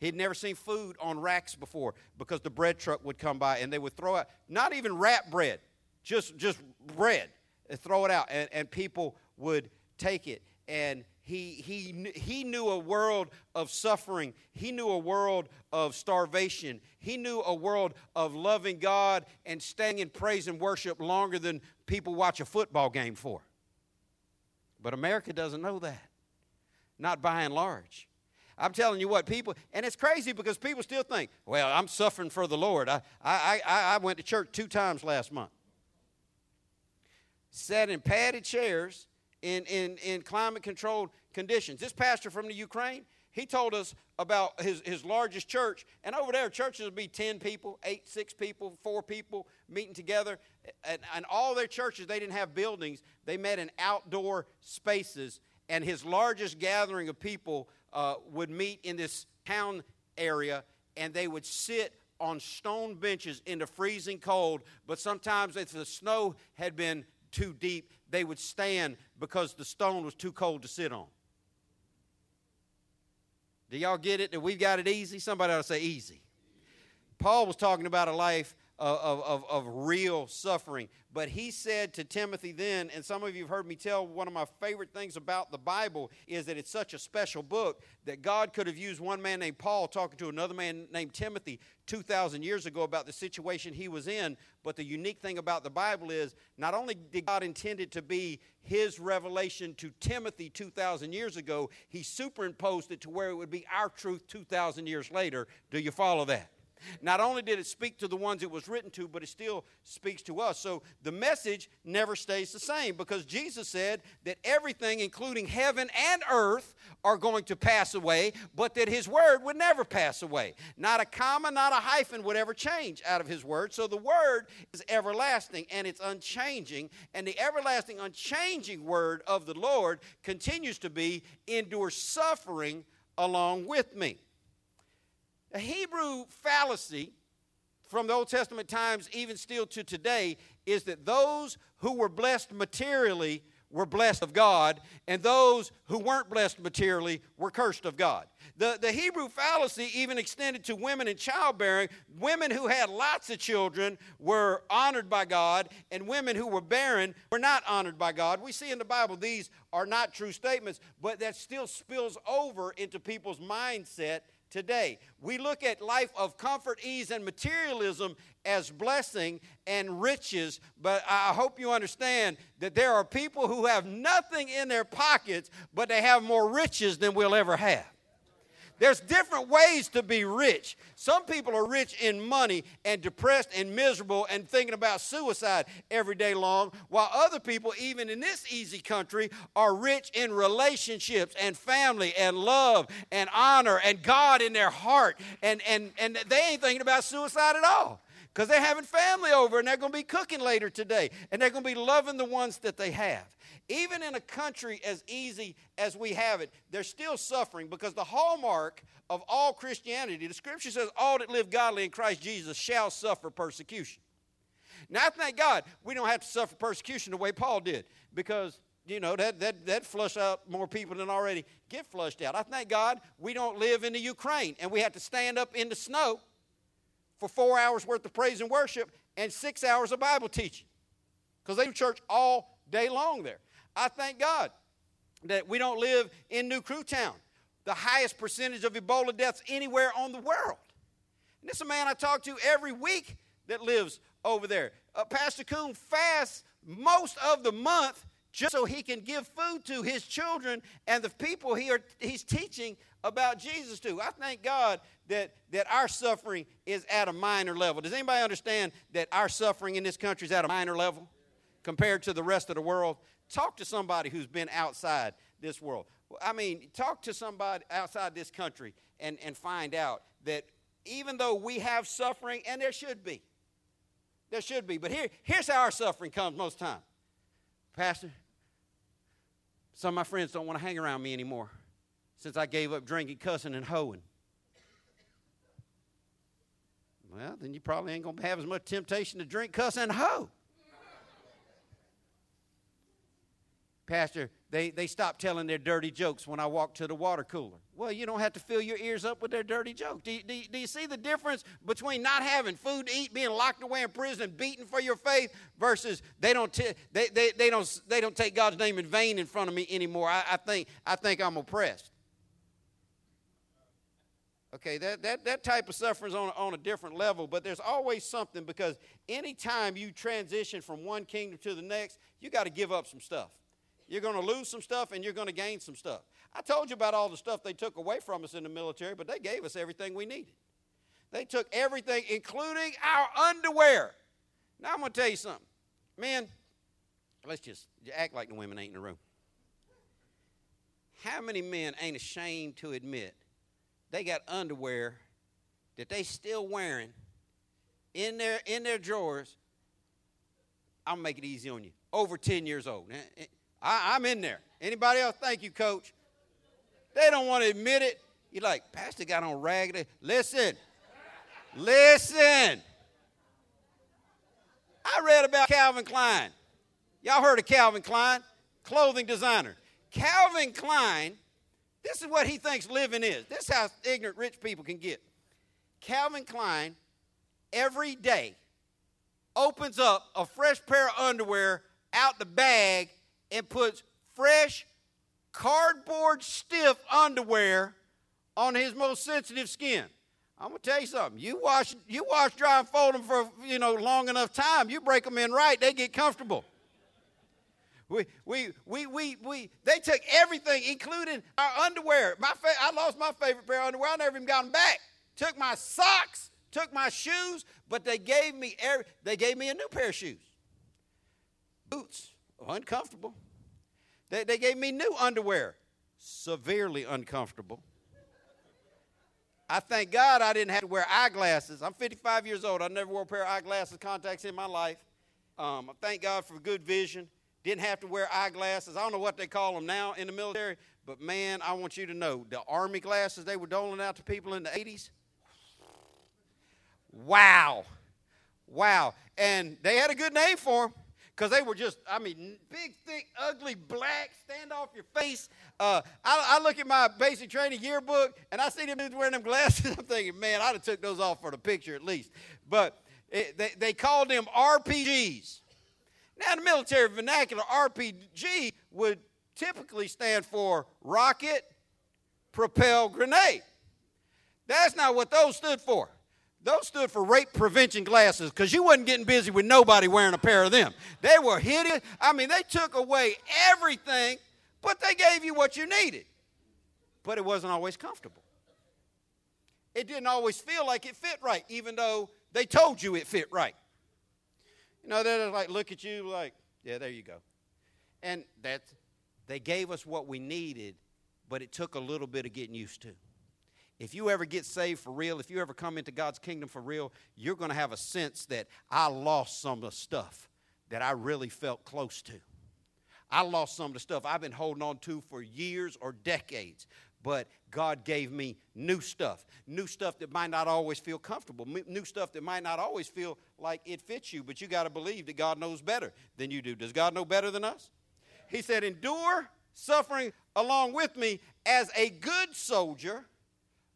He'd never seen food on racks before because the bread truck would come by and they would throw out, not even wrap bread, just, just bread, throw it out, and, and people would take it. And he, he, he knew a world of suffering. He knew a world of starvation. He knew a world of loving God and staying in praise and worship longer than people watch a football game for. But America doesn't know that, not by and large. I'm telling you what, people, and it's crazy because people still think, well, I'm suffering for the Lord. I, I, I, I went to church two times last month. Sat in padded chairs in, in, in climate controlled conditions. This pastor from the Ukraine, he told us about his, his largest church. And over there, churches would be 10 people, 8, 6 people, 4 people meeting together. And, and all their churches, they didn't have buildings, they met in outdoor spaces. And his largest gathering of people uh, would meet in this town area, and they would sit on stone benches in the freezing cold. But sometimes, if the snow had been too deep, they would stand because the stone was too cold to sit on. Do y'all get it that we've got it easy? Somebody ought to say easy. Paul was talking about a life of, of, of, real suffering. But he said to Timothy then, and some of you have heard me tell one of my favorite things about the Bible is that it's such a special book that God could have used one man named Paul talking to another man named Timothy 2,000 years ago about the situation he was in. But the unique thing about the Bible is not only did God intend it to be his revelation to Timothy 2,000 years ago, he superimposed it to where it would be our truth 2,000 years later. Do you follow that? Not only did it speak to the ones it was written to, but it still speaks to us. So the message never stays the same because Jesus said that everything, including heaven and earth, are going to pass away, but that His word would never pass away. Not a comma, not a hyphen would ever change out of His word. So the word is everlasting and it's unchanging. And the everlasting, unchanging word of the Lord continues to be endure suffering along with me. A Hebrew fallacy from the Old Testament times, even still to today, is that those who were blessed materially were blessed of God, and those who weren't blessed materially were cursed of God. The, the Hebrew fallacy even extended to women in childbearing. Women who had lots of children were honored by God, and women who were barren were not honored by God. We see in the Bible these are not true statements, but that still spills over into people's mindset today. We look at life of comfort, ease, and materialism as blessing and riches, but I hope you understand that there are people who have nothing in their pockets, but they have more riches than we'll ever have. There's different ways to be rich. Some people are rich in money and depressed and miserable and thinking about suicide every day long, while other people, even in this easy country, are rich in relationships and family and love and honor and God in their heart. And, and, and they ain't thinking about suicide at all because they're having family over and they're going to be cooking later today and they're going to be loving the ones that they have. Even in a country as easy as we have it, they're still suffering because the hallmark of all Christianity, the scripture says, all that live godly in Christ Jesus shall suffer persecution. Now, I thank God we don't have to suffer persecution the way Paul did because, you know, that, that, that flush out more people than already get flushed out. I thank God we don't live in the Ukraine and we have to stand up in the snow for four hours worth of praise and worship and six hours of Bible teaching because they do church all day long there. I thank God that we don't live in New Kru Town, the highest percentage of Ebola deaths anywhere on the world. And this is a man I talk to every week that lives over there. Uh, Pastor Coon fasts most of the month just so he can give food to his children and the people he are, he's teaching about Jesus to. I thank God that, that our suffering is at a minor level. Does anybody understand that our suffering in this country is at a minor level compared to the rest of the world? Talk to somebody who's been outside this world. I mean, talk to somebody outside this country and, and find out that even though we have suffering, and there should be, there should be, but here, here's how our suffering comes most time. Pastor, some of my friends don't want to hang around me anymore since I gave up drinking, cussing, and hoeing. Well, then you probably ain't going to have as much temptation to drink, cuss, and hoe. Pastor, they, they stopped telling their dirty jokes when I walked to the water cooler. Well, you don't have to fill your ears up with their dirty jokes. Do you, do, do you see the difference between not having food to eat, being locked away in prison, beaten for your faith, versus they don't, t- they, they, they, don't, they don't take God's name in vain in front of me anymore? I, I, think, I think I'm oppressed. Okay, that, that, that type of suffering is on, on a different level, but there's always something because anytime you transition from one kingdom to the next, you got to give up some stuff. You're going to lose some stuff and you're going to gain some stuff. I told you about all the stuff they took away from us in the military, but they gave us everything we needed. They took everything, including our underwear. Now, I'm going to tell you something. Men, let's just act like the women ain't in the room. How many men ain't ashamed to admit they got underwear that they still wearing in their, in their drawers? To make it easy on you. Over 10 years old. Eh, eh, I, am in there. Anybody else? Thank you, coach. They don't want to admit it. You're like, Pastor got on raggedy. Listen, listen. I read about Calvin Klein. Y'all heard of Calvin Klein? Clothing designer. Calvin Klein This is what he thinks living is. This is how ignorant rich people can get. Calvin Klein every day opens up a fresh pair of underwear out the bag and puts fresh cardboard stiff underwear on his most sensitive skin. I'm gonna tell you something. You wash, you wash, dry, and fold them for you know long enough time. You break them in right, they get comfortable. We, we, we, we, we, they took everything, including our underwear. My fa- I lost my favorite pair of underwear. I never even got them back. Took my socks, took my shoes, but they gave me every, they gave me a new pair of shoes. Boots, uncomfortable. They, they gave me new underwear, severely uncomfortable. I thank God I didn't have to wear eyeglasses. I'm 55 years old. I never wore a pair of eyeglasses, contacts in my life. Um, I thank God for good vision. Didn't have to wear eyeglasses. I don't know what they call them now in the military, but man, I want you to know the army glasses they were doling out to people in the 80s. Wow. Wow. And they had a good name for them because they were just, I mean, big, thick, ugly, black, stand off your face. Uh, I, I, look at my basic training yearbook and I see them dudes wearing them glasses. [LAUGHS] I'm thinking, man, I'd have took those off for the picture at least. But it, they, they called them RPGs. Now, in the military vernacular, RPG would typically stand for rocket, propel, grenade. That's not what those stood for. Those stood for rape prevention glasses because you wasn't getting busy with nobody wearing a pair of them. They were hideous. I mean, they took away everything, but they gave you what you needed. But it wasn't always comfortable. It didn't always feel like it fit right, even though they told you it fit right. You know, they're like, look at you, like, yeah, there you go. And that they gave us what we needed, but it took a little bit of getting used to. If you ever get saved for real, if you ever come into God's kingdom for real, you're going to have a sense that I lost some of the stuff that I really felt close to. I lost some of the stuff I've been holding on to for years or decades, but God gave me new stuff. New stuff that might not always feel comfortable, new stuff that might not always feel like it fits you, but you got to believe that God knows better than you do. Does God know better than us? He said, Endure suffering along with me as a good soldier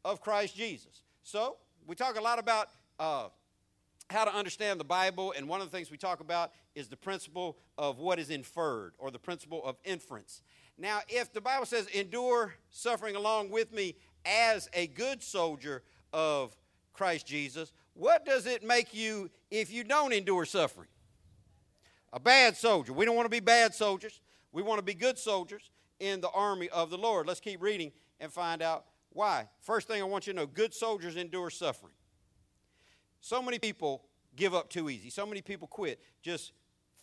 of Christ Jesus. So, we talk a lot about uh, how to understand the Bible, and one of the things we talk about is the principle of what is inferred, or the principle of inference. Now, if the Bible says, endure suffering along with me as a good soldier of Christ Jesus, what does it make you if you don't endure suffering? A bad soldier. We don't want to be bad soldiers. We want to be good soldiers in the army of the Lord. Let's keep reading and find out why? First thing I want you to know good soldiers endure suffering. So many people give up too easy. So many people quit, just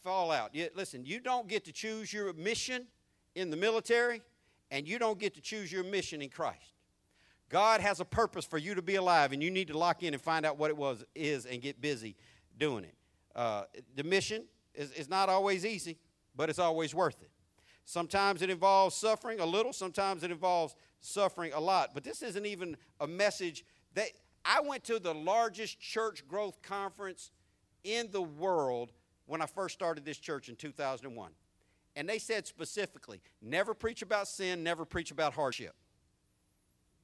fall out. Listen, you don't get to choose your mission in the military, and you don't get to choose your mission in Christ. God has a purpose for you to be alive, and you need to lock in and find out what it was is and get busy doing it. Uh, the mission is, is not always easy, but it's always worth it. Sometimes it involves suffering a little, sometimes it involves suffering a lot. But this isn't even a message that I went to the largest church growth conference in the world when I first started this church in 2001. And they said specifically never preach about sin, never preach about hardship.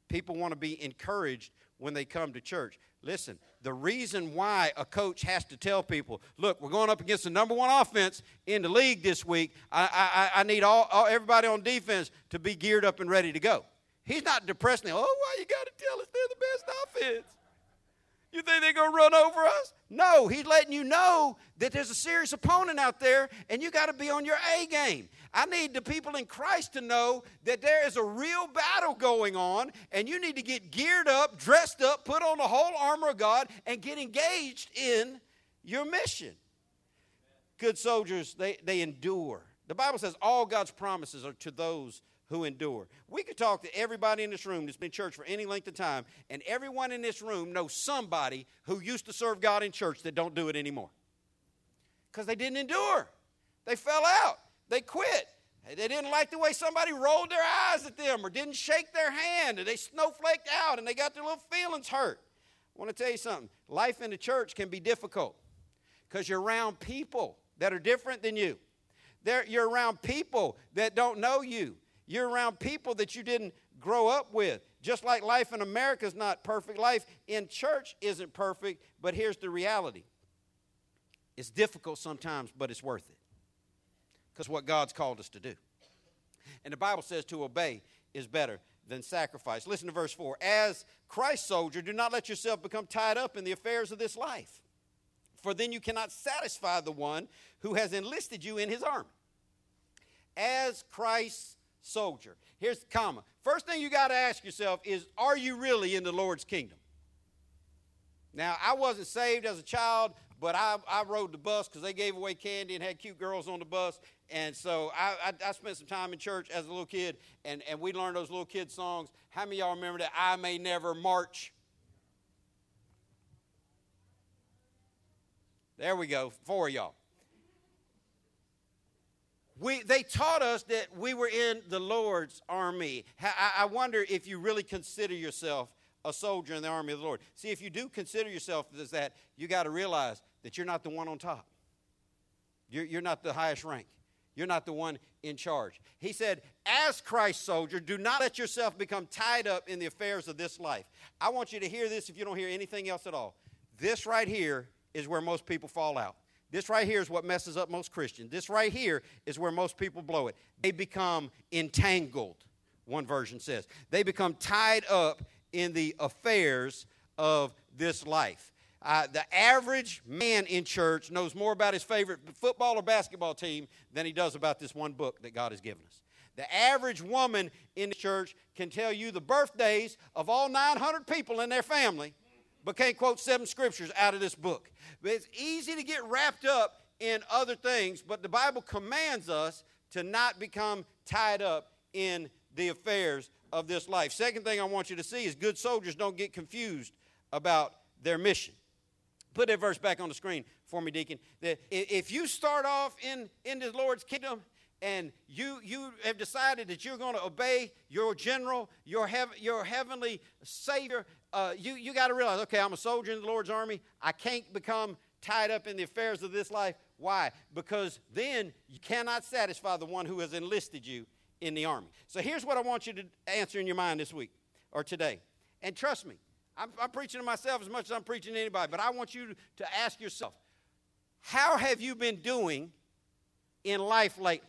People want to be encouraged when they come to church. Listen, the reason why a coach has to tell people, look, we're going up against the number one offense in the league this week. I, I, I need all, all, everybody on defense to be geared up and ready to go. He's not depressing. Oh, why you got to tell us they're the best offense? You think they're going to run over us? No, he's letting you know that there's a serious opponent out there and you got to be on your A game. I need the people in Christ to know that there is a real battle going on and you need to get geared up, dressed up, put on the whole armor of God, and get engaged in your mission. Good soldiers, they, they endure. The Bible says all God's promises are to those who endure. We could talk to everybody in this room that's been in church for any length of time, and everyone in this room knows somebody who used to serve God in church that don't do it anymore. Because they didn't endure. They fell out. They quit. They didn't like the way somebody rolled their eyes at them or didn't shake their hand, and they snowflaked out and they got their little feelings hurt. I want to tell you something. Life in the church can be difficult because you're around people that are different than you. They're, you're around people that don't know you You're around people that you didn't grow up with. Just like life in America is not perfect, life in church isn't perfect, but here's the reality it's difficult sometimes, but it's worth it. Because what God's called us to do. And the Bible says to obey is better than sacrifice. Listen to verse 4. As Christ's soldier, do not let yourself become tied up in the affairs of this life, for then you cannot satisfy the one who has enlisted you in his army. As Christ's soldier. Here's the comma. First thing you got to ask yourself is are you really in the Lord's kingdom? Now, I wasn't saved as a child, but I, I rode the bus because they gave away candy and had cute girls on the bus. And so I, I, I, spent some time in church as a little kid, and, and we learned those little kid songs. How many y'all remember that? I may never march. There we go, four y'all. We, they taught us that we were in the Lord's army. I, I wonder if you really consider yourself a soldier in the army of the Lord. See, if you do consider yourself as that, you got to realize that you're not the one on top. You're, you're not the highest rank. You're not the one in charge. He said, As Christ's soldier, do not let yourself become tied up in the affairs of this life. I want you to hear this if you don't hear anything else at all. This right here is where most people fall out. This right here is what messes up most Christians. This right here is where most people blow it. They become entangled, one version says. They become tied up in the affairs of this life. Uh, the average man in church knows more about his favorite football or basketball team than he does about this one book that God has given us. The average woman in the church can tell you the birthdays of all 900 people in their family, but can't quote seven scriptures out of this book. But it's easy to get wrapped up in other things, but the Bible commands us to not become tied up in the affairs of this life. Second thing I want you to see is good soldiers don't get confused about their mission. Put that verse back on the screen for me, Deacon. That if you start off in, in the Lord's kingdom and you, you have decided that you're going to obey your general, your, hev- your heavenly Savior, uh, you, you got to realize, okay, I'm a soldier in the Lord's army. I can't become tied up in the affairs of this life. Why? Because then you cannot satisfy the one who has enlisted you in the army. So here's what I want you to answer in your mind this week or today. And trust me, I'm, I'm, preaching to myself as much as I'm preaching to anybody, but I want you to ask yourself how have you been doing in life lately?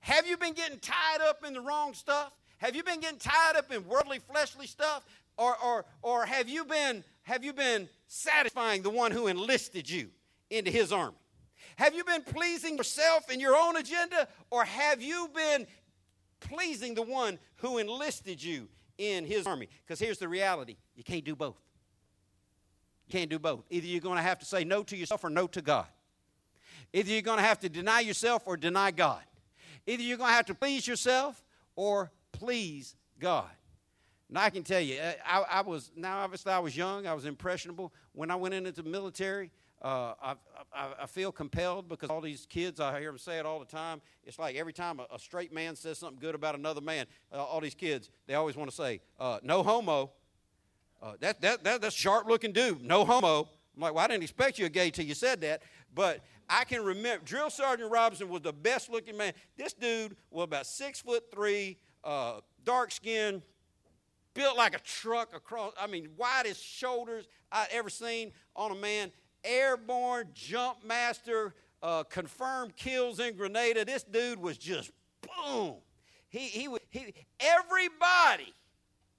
Have you been getting tied up in the wrong stuff? Have you been getting tied up in worldly, fleshly stuff? Or, or, or have, you been, have you been satisfying the one who enlisted you into his army? Have you been pleasing yourself and your own agenda? Or have you been pleasing the one who enlisted you in his army. Because here's the reality you can't do both. You can't do both. Either you're going to have to say no to yourself or no to God. Either you're going to have to deny yourself or deny God. Either you're going to have to please yourself or please God. Now I can tell you, uh, I, I, was now obviously I was young, I was impressionable. When I went into the military, uh, I, I, I, feel compelled because all these kids, I hear them say it all the time. It's like every time a, a straight man says something good about another man, uh, all these kids, they always want to say, uh, no homo. Uh, that, that, that, that's sharp looking dude, no homo. I'm like, well, I didn't expect you a gay till you said that. But I can remember, Drill Sergeant Robinson was the best looking man. This dude was about six foot three, uh, dark skin, built like a truck across, I mean, widest shoulders I'd ever seen on a man airborne jump master, uh, confirmed kills in Grenada. This dude was just boom. He, he, he, everybody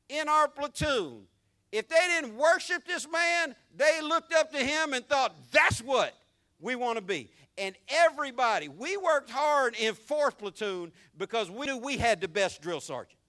in our platoon, if they didn't worship this man, they looked up to him and thought, that's what we want to be. And everybody, we worked hard in 4th Platoon because we knew we had the best drill sergeant.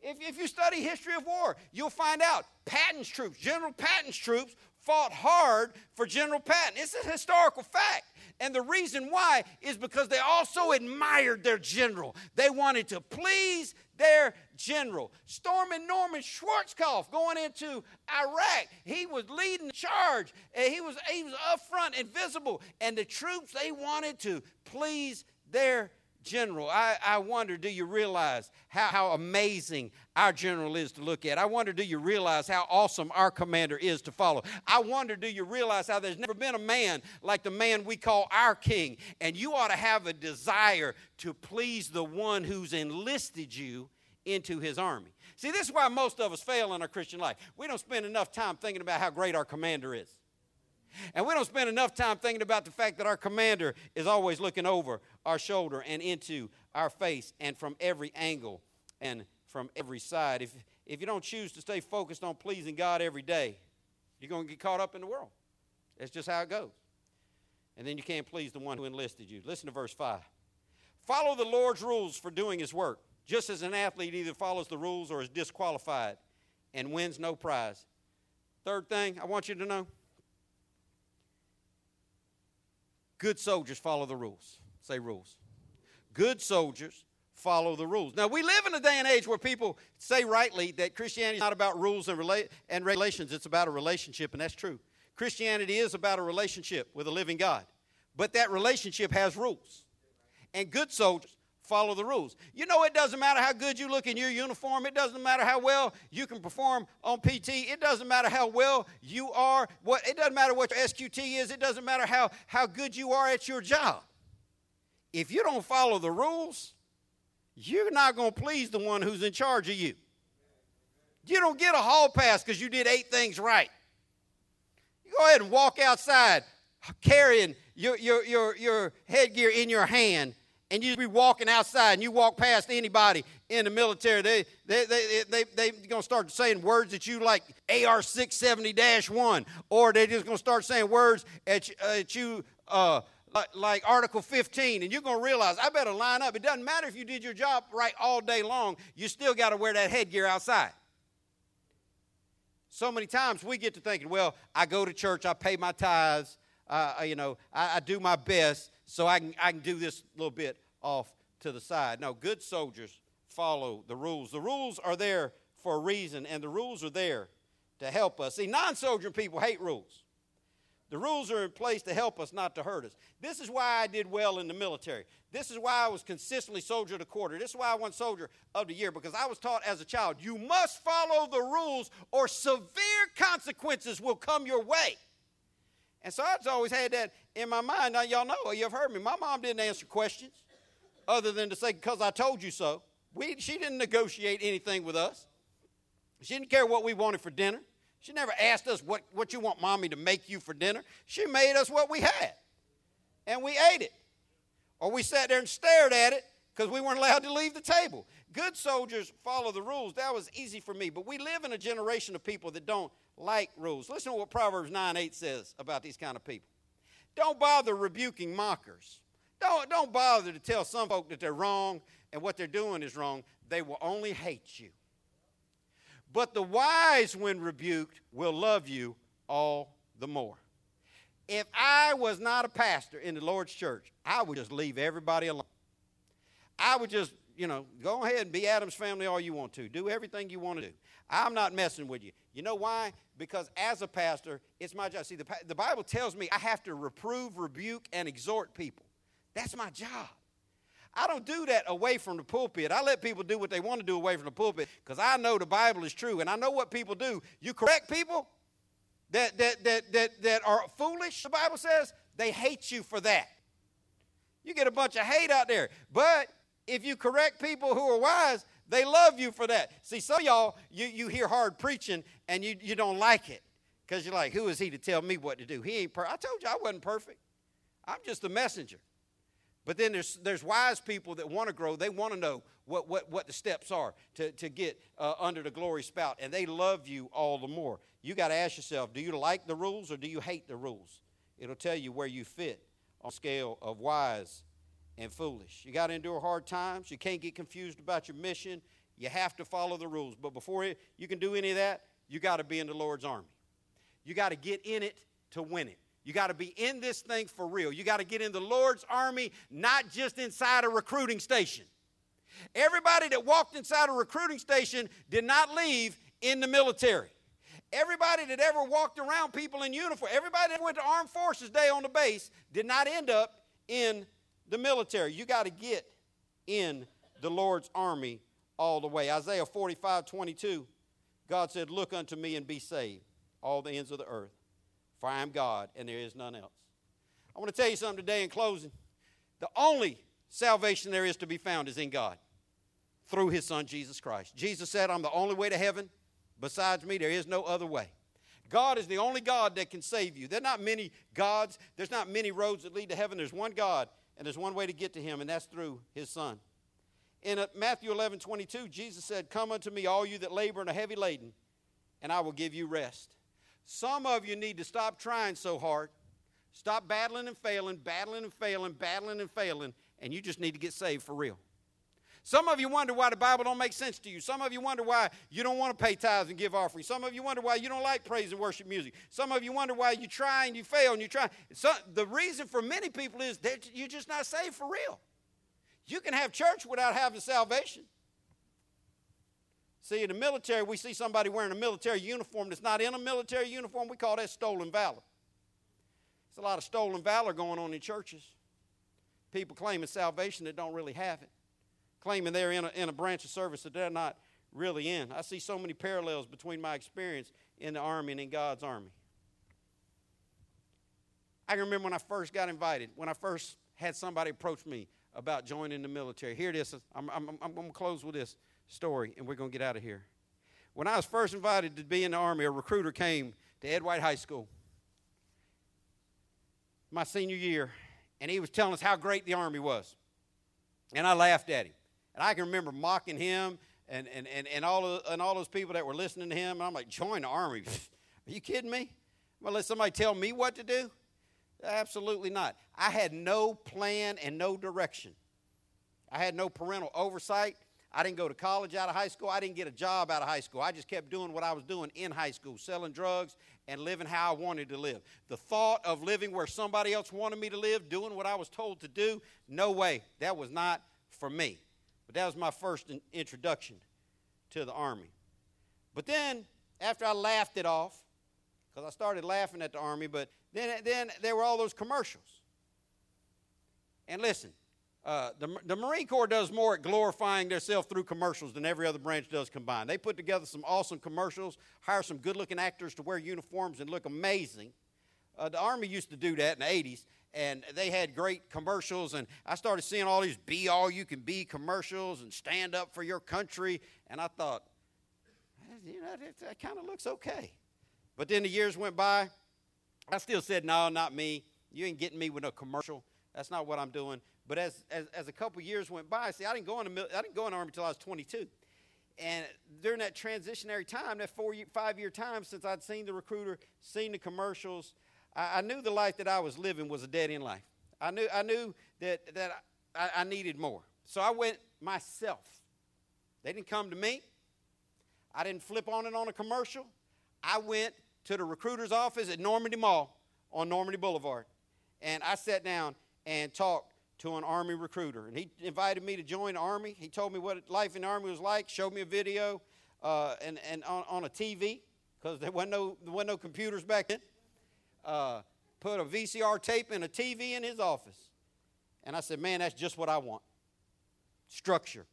If, if you study history of war, you'll find out Patton's troops, General Patton's troops, fought hard for General Patton. It's a historical fact. And the reason why is because they also admired their general. They wanted to please their general. Storming Norman Schwarzkopf going into Iraq, he was leading the charge. And he was he was up front and visible. And the troops they wanted to please their general, I, I wonder do you realize how, how amazing our general is to look at? I wonder do you realize how awesome our commander is to follow? I wonder do you realize how there's never been a man like the man we call our king? And you ought to have a desire to please the one who's enlisted you into his army. See, this is why most of us fail in our Christian life. We don't spend enough time thinking about how great our commander is. And we don't spend enough time thinking about the fact that our commander is always looking over our shoulder and into our face and from every angle and from every side. If, if you don't choose to stay focused on pleasing God every day, you're going to get caught up in the world. That's just how it goes. And then you can't please the one who enlisted you. Listen to verse 5. Follow the Lord's rules for doing his work, just as an athlete either follows the rules or is disqualified and wins no prize. Third thing I want you to know Good soldiers follow the rules. Say rules. Good soldiers follow the rules. Now, we live in a day and age where people say rightly that Christianity is not about rules and, rela- and regulations, it's about a relationship, and that's true. Christianity is about a relationship with a living God, but that relationship has rules. And good soldiers follow the rules. You know, it doesn't matter how good you look in your uniform, it doesn't matter how well you can perform on PT, it doesn't matter how well you are, what it doesn't matter what your SQT is, it doesn't matter how, how good you are at your job. If you don't follow the rules, you're not going to please the one who's in charge of you. You don't get a hall pass because you did eight things right. You go ahead and walk outside carrying your, your, your, your headgear in your hand and you be walking outside and you walk past anybody in the military, they, they, they, they, they, are going to start saying words that you like AR 670 1, or they're just going to start saying words at, at you uh, like, like Article 15, and you're going to realize I better line up. It doesn't matter if you did your job right all day long, you still got to wear that headgear outside. So many times we get to thinking, well, I go to church, I pay my tithes, uh, you know, I, I do my best so I can, I can do this little bit off to the side. No, good soldiers follow the rules. The rules are there for a reason, and the rules are there to help us. See, non soldier people hate rules. The rules are in place to help us, not to hurt us. This is why I did well in the military. This is why I was consistently soldier of the quarter. This is why I won soldier of the year, because I was taught as a child you must follow the rules or severe consequences will come your way. And so I just always had that in my mind. Now, y'all know, you've heard me. My mom didn't answer questions other than to say, because I told you so. We, she didn't negotiate anything with us. She didn't care what we wanted for dinner. She never asked us, what, what you want mommy to make you for dinner? She made us what we had, and we ate it. Or we sat there and stared at it because we weren't allowed to leave the table. Good soldiers follow the rules. That was easy for me. But we live in a generation of people that don't like rules. Listen to what Proverbs 9 8 says about these kind of people. Don't bother rebuking mockers. Don't, don't bother to tell some folk that they're wrong and what they're doing is wrong. They will only hate you. But the wise, when rebuked, will love you all the more. If I was not a pastor in the Lord's church, I would just leave everybody alone. I would just, you know, go ahead and be Adam's family all you want to. Do everything you want to do. I'm not messing with you. You know why? Because as a pastor, it's my job. See, the, the Bible tells me I have to reprove, rebuke, and exhort people. That's my job. I don't do that away from the pulpit. I let people do what they want to do away from the pulpit because I know the Bible is true and I know what people do. You correct people that, that, that, that, that are foolish, the Bible says, they hate you for that. You get a bunch of hate out there. But if you correct people who are wise, they love you for that. See, some y'all, you, you hear hard preaching and you, you don't like it because you're like, who is he to tell me what to do? He ain't perfect. I told you I wasn't perfect. I'm just a messenger. But then there's, there's wise people that want to grow. They want to know what, what, what the steps are to, to get uh, under the glory spout, and they love you all the more. You got to ask yourself do you like the rules or do you hate the rules? It'll tell you where you fit on scale of wise and foolish. You got to endure hard times. You can't get confused about your mission. You have to follow the rules. But before you can do any of that, you got to be in the Lord's army. You got to get in it to win it. You got to be in this thing for real. You got to get in the Lord's army, not just inside a recruiting station. Everybody that walked inside a recruiting station did not leave in the military. Everybody that ever walked around people in uniform, everybody that went to Armed Forces Day on the base did not end up in the military. You got to get in the Lord's army all the way. Isaiah 45 22, God said, Look unto me and be saved, all the ends of the earth, for I am God and there is none else. I want to tell you something today in closing. The only salvation there is to be found is in God through his son Jesus Christ. Jesus said, I'm the only way to heaven. Besides me, there is no other way. God is the only God that can save you. There's not many gods, there's not many roads that lead to heaven. There's one God, and there's one way to get to him, and that's through his son. In uh, Matthew 11 22, Jesus said, Come unto me, all you that labor and are heavy laden, and I will give you rest. Some of you need to stop trying so hard. Stop battling and failing, battling and failing, battling and failing, and you just need to get saved for real. Some of you wonder why the Bible don't make sense to you. Some of you wonder why you don't want to pay tithes and give offerings. Some of you wonder why you don't like praise and worship music. Some of you wonder why you try and you fail and you try. So, the reason for many people is that you're just not saved for real. You can have church without having salvation. See, in the military, we see somebody wearing a military uniform that's not in a military uniform. We call that stolen valor. There's a lot of stolen valor going on in churches. People claiming salvation that don't really have it claiming they're in a, in a branch of service that they're not really in. I see so many parallels between my experience in the Army and in God's Army. I can remember when I first got invited, when I first had somebody approach me about joining the military. Here it is. I'm, I'm, I'm going to close with this story, and we're going to get out of here. When I was first invited to be in the Army, a recruiter came to Ed White High School my senior year, and he was telling us how great the Army was. And I laughed at him. And I can remember mocking him and, and, and, and, all, of, and all those people that were listening to him. And I'm like, join the army. [LAUGHS] Are you kidding me? Well, let somebody tell me what to do? Absolutely not. I had no plan and no direction. I had no parental oversight. I didn't go to college out of high school. I didn't get a job out of high school. I just kept doing what I was doing in high school, selling drugs and living how I wanted to live. The thought of living where somebody else wanted me to live, doing what I was told to do, no way. That was not for me. But that was my first introduction to the Army. But then, after I laughed it off, because I started laughing at the Army, but then, then there were all those commercials. And listen, uh, the, the Marine Corps does more at glorifying themselves through commercials than every other branch does combined. They put together some awesome commercials, hire some good looking actors to wear uniforms and look amazing. Uh, the Army used to do that in the 80s, and they had great commercials. And I started seeing all these be all you can be commercials and stand up for your country. And I thought, you know, that, that kind of looks okay. But then the years went by. I still said, no, not me. You ain't getting me with a commercial. That's not what I'm doing. But as, as, as a couple years went by, see, I didn't go in the, I didn't go in the army until I was 22. And during that transitionary time, that four, five year time since I'd seen the recruiter, seen the commercials, I, I knew the life that I was living was a dead end life. I knew, I knew that, that I, I needed more. So I went myself. They didn't come to me. I didn't flip on it on a commercial. I went to the recruiter's office at Normandy Mall on Normandy Boulevard. And I sat down and talked to an Army recruiter. And he invited me to join the Army. He told me what life in the Army was like, showed me a video uh, and, and on, on a TV, because there, wasn't no, there wasn't no computers back then uh, put a VCR tape in a TV in his office. And I said, Man, that's just what I want structure,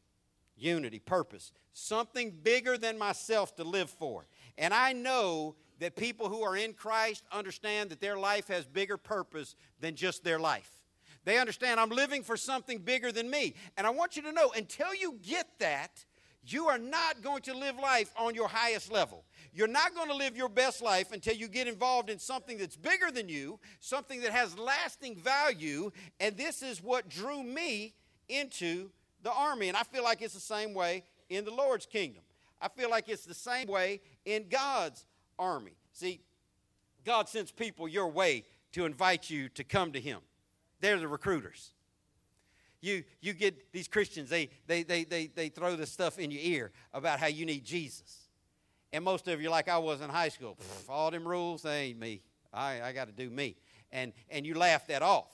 unity, purpose, something bigger than myself to live for. And I know that people who are in Christ understand that their life has bigger purpose than just their life. They understand I'm living for something bigger than me. And I want you to know until you get that, you are not going to live life on your highest level. You're not going to live your best life until you get involved in something that's bigger than you, something that has lasting value. And this is what drew me into the army. And I feel like it's the same way in the Lord's kingdom. I feel like it's the same way in God's army. See, God sends people your way to invite you to come to Him. They're the recruiters. You, you get these Christians, they, they, they, they, they throw this stuff in your ear about how you need Jesus. And most of you, like I was in high school, all them rules, they ain't me. I, I got to do me. And, and you laugh that off.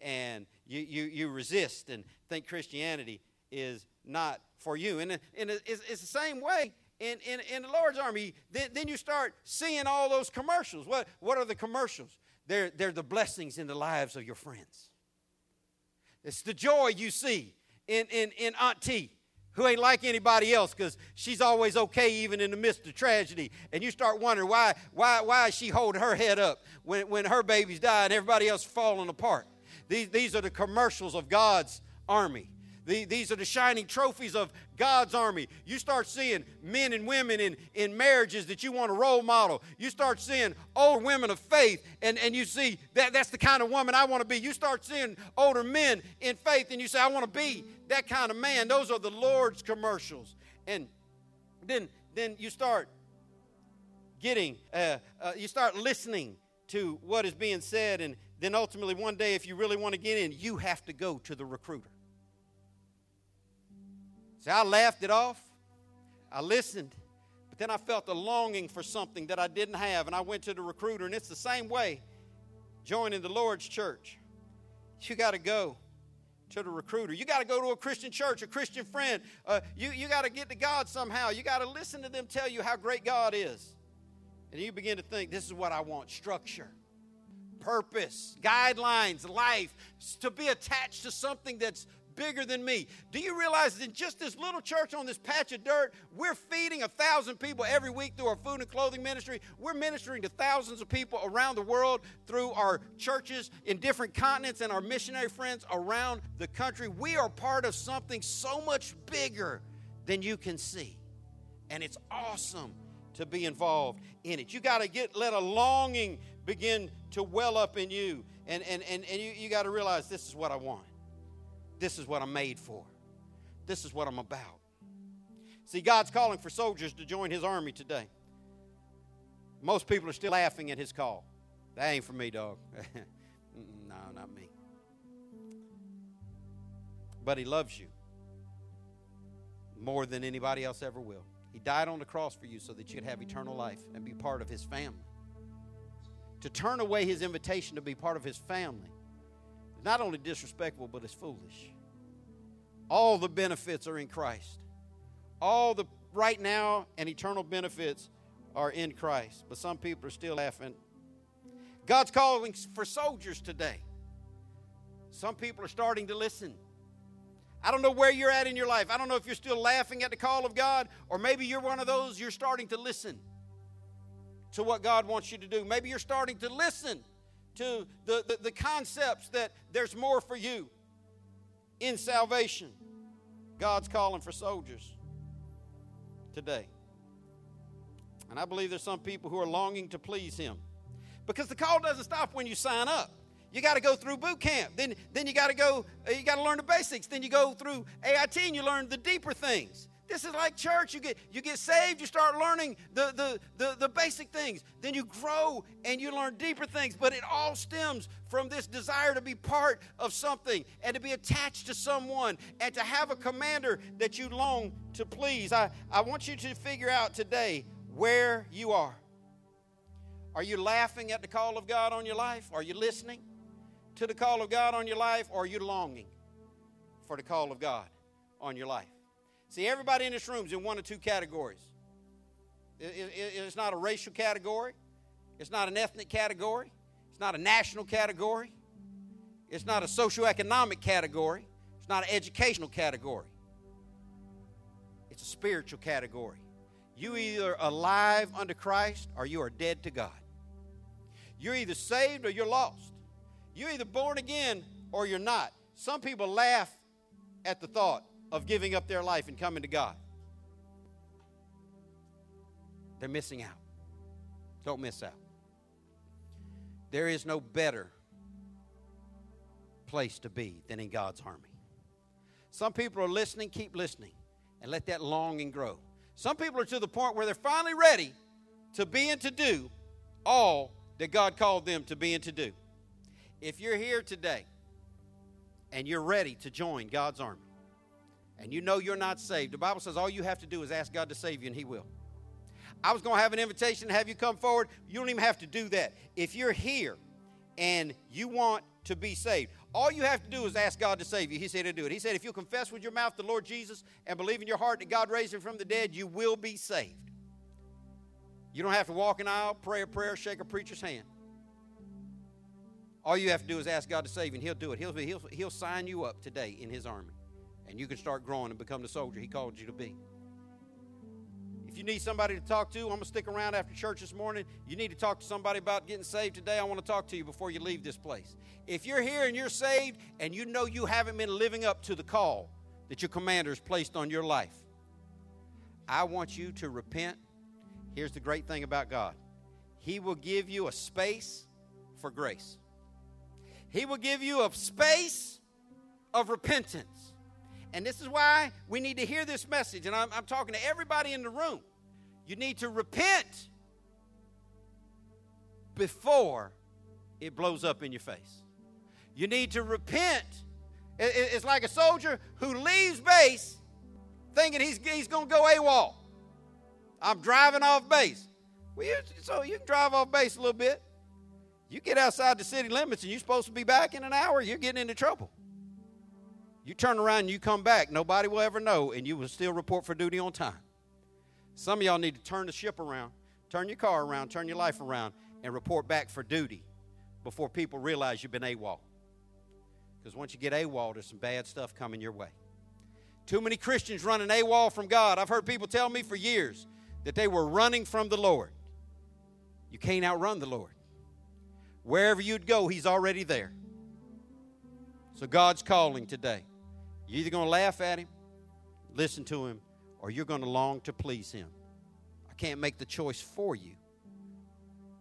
And you, you, you resist and think Christianity is not for you. And, and it's, it's the same way in, in, in the Lord's army. Then, then you start seeing all those commercials. What, what are the commercials? They're, they're the blessings in the lives of your friends. It's the joy you see in, in, in Aunt T who ain't like anybody else because she's always okay even in the midst of tragedy. And you start wondering why, why, why is she holding her head up when, when her babies die and everybody else falling apart? These, these are the commercials of God's army. The, these are the shining trophies of God's army. You start seeing men and women in, in marriages that you want to role model. You start seeing old women of faith, and, and you see that that's the kind of woman I want to be. You start seeing older men in faith, and you say, I want to be that kind of man. Those are the Lord's commercials. And then, then you start getting, uh, uh, you start listening to what is being said, and then ultimately one day, if you really want to get in, you have to go to the recruiter. See, I laughed it off. I listened, but then I felt a longing for something that I didn't have, and I went to the recruiter, and it's the same way joining the Lord's church. You got to go to the recruiter. You got to go to a Christian church, a Christian friend. Uh, you you got to get to God somehow. You got to listen to them tell you how great God is. And you begin to think, this is what I want structure, purpose, guidelines, life, to be attached to something that's bigger than me. Do you realize that in just this little church on this patch of dirt, we're feeding a thousand people every week through our food and clothing ministry? We're ministering to thousands of people around the world through our churches in different continents and our missionary friends around the country. We are part of something so much bigger than you can see. And it's awesome to be involved in it. You got to get let a longing begin to well up in you. And, and, and, and you, you got to realize this is what I want. This is what I'm made for. This is what I'm about. See, God's calling for soldiers to join his army today. Most people are still laughing at his call. That ain't for me, dog. [LAUGHS] no, not me. But he loves you more than anybody else ever will. He died on the cross for you so that you could have eternal life and be part of his family. To turn away his invitation to be part of his family not only disrespectful, but it's foolish. All the benefits are in Christ. All the right now and eternal benefits are in Christ. But some people are still laughing. God's calling for soldiers today. Some people are starting to listen. I don't know where you're at in your life. I don't know if you're still laughing at the call of God, or maybe you're one of those you're starting to listen to what God wants you to do. Maybe you're starting to listen to the, the, the concepts that there's more for you in salvation. God's calling for soldiers today. And I believe there's some people who are longing to please Him. Because the call doesn't stop when you sign up. You got to go through boot camp. Then, then you got to go, you got to learn the basics. Then you go through AIT and you learn the deeper things. This is like church. You get you get saved, you start learning the, the, the, the, basic things. Then you grow and you learn deeper things. But it all stems from this desire to be part of something and to be attached to someone and to have a commander that you long to please. I, I want you to figure out today where you are. Are you laughing at the call of God on your life? Are you listening to the call of God on your life? Or are you longing for the call of God on your life? See, everybody in this room is in one of two categories. it's not a racial category, it's not an ethnic category, it's not a national category, it's not a socioeconomic category, it's not an educational category. It's a spiritual category. You either alive under Christ or you are dead to God. You're either saved or you're lost. You're either born again or you're not. Some people laugh at the thought of giving up their life and coming to God. They're missing out. Don't miss out. There is no better place to be than in God's army. Some people are listening, keep listening, and let that longing grow. Some people are to the point where they're finally ready to be and to do all that God called them to be and to do. If you're here today and you're ready to join God's army, and you know you're not saved, the Bible says all you have to do is ask God to save you, and He will. I was going to have an invitation to have you come forward. You don't even have to do that. If you're here and you want to be saved, all you have to do is ask God to save you. He said to do it. He said, if you confess with your mouth the Lord Jesus and believe in your heart that God raised him from the dead, you will be saved. You don't have to walk an aisle, pray a prayer, shake a preacher's hand. All you have to do is ask God to save you, and He'll do it. He'll, he'll, he'll sign you up today in His army and you can start growing and become the soldier He called you to be. If you need somebody to talk to, I'm going to stick around after church this morning. You need to talk to somebody about getting saved today. I want to talk to you before you leave this place. If you're here and you're saved and you know you haven't been living up to the call that your commander has placed on your life, I want you to repent. Here's the great thing about God He will give you a space for grace, He will give you a space of repentance. And this is why we need to hear this message. And I'm, I'm, talking to everybody in the room. You need to repent before it blows up in your face. You need to repent. It's like a soldier who leaves base thinking he's, he's going to go AWOL. I'm driving off base. Well, you, so you can drive off base a little bit. You get outside the city limits and you're supposed to be back in an hour, you're getting into trouble. You turn around and you come back, nobody will ever know, and you will still report for duty on time. Some of y'all need to turn the ship around, turn your car around, turn your life around, and report back for duty before people realize you've been AWOL. Because once you get AWOL, there's some bad stuff coming your way. Too many Christians running AWOL from God. I've heard people tell me for years that they were running from the Lord. You can't outrun the Lord. Wherever you'd go, He's already there. So God's calling today. You're either going to laugh at him, listen to him, or you're going to long to please him. I can't make the choice for you,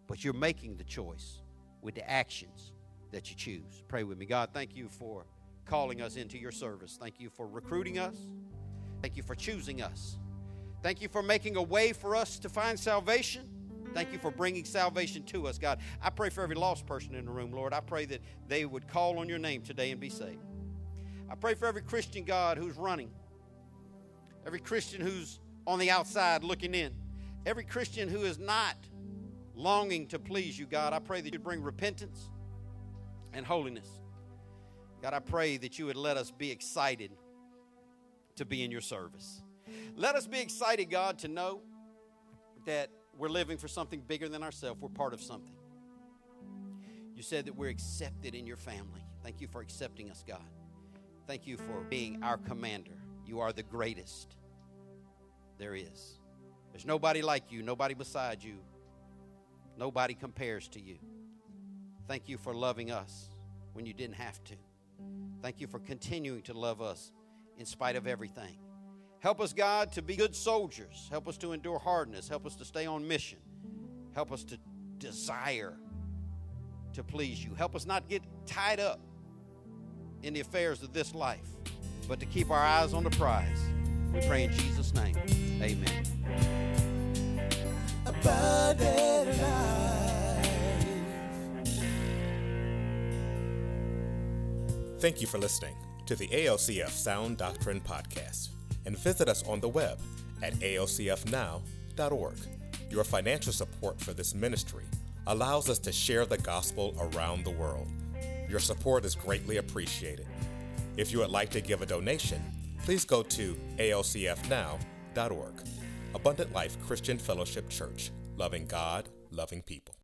but you're making the choice with the actions that you choose. Pray with me. God, thank you for calling us into your service. Thank you for recruiting us. Thank you for choosing us. Thank you for making a way for us to find salvation. Thank you for bringing salvation to us, God. I pray for every lost person in the room, Lord. I pray that they would call on your name today and be saved. I pray for every Christian, God, who's running, every Christian who's on the outside looking in, every Christian who is not longing to please you, God. I pray that you bring repentance and holiness. God, I pray that you would let us be excited to be in your service. Let us be excited, God, to know that we're living for something bigger than ourselves. We're part of something. You said that we're accepted in your family. Thank you for accepting us, God. Thank you for being our commander. You are the greatest there is. There's nobody like you, nobody beside you, nobody compares to you. Thank you for loving us when you didn't have to. Thank you for continuing to love us in spite of everything. Help us, God, to be good soldiers. Help us to endure hardness. Help us to stay on mission. Help us to desire to please you. Help us not get tied up in the affairs of this life, but to keep our eyes on the prize. We pray in Jesus' name. Amen. Thank you for listening to the ALCF Sound Doctrine Podcast and visit us on the web at alcfnow.org. Your financial support for this ministry allows us to share the gospel around the world. Your support is greatly appreciated. If you would like to give a donation, please go to alcfnow.org. Abundant Life Christian Fellowship Church, loving God, loving people.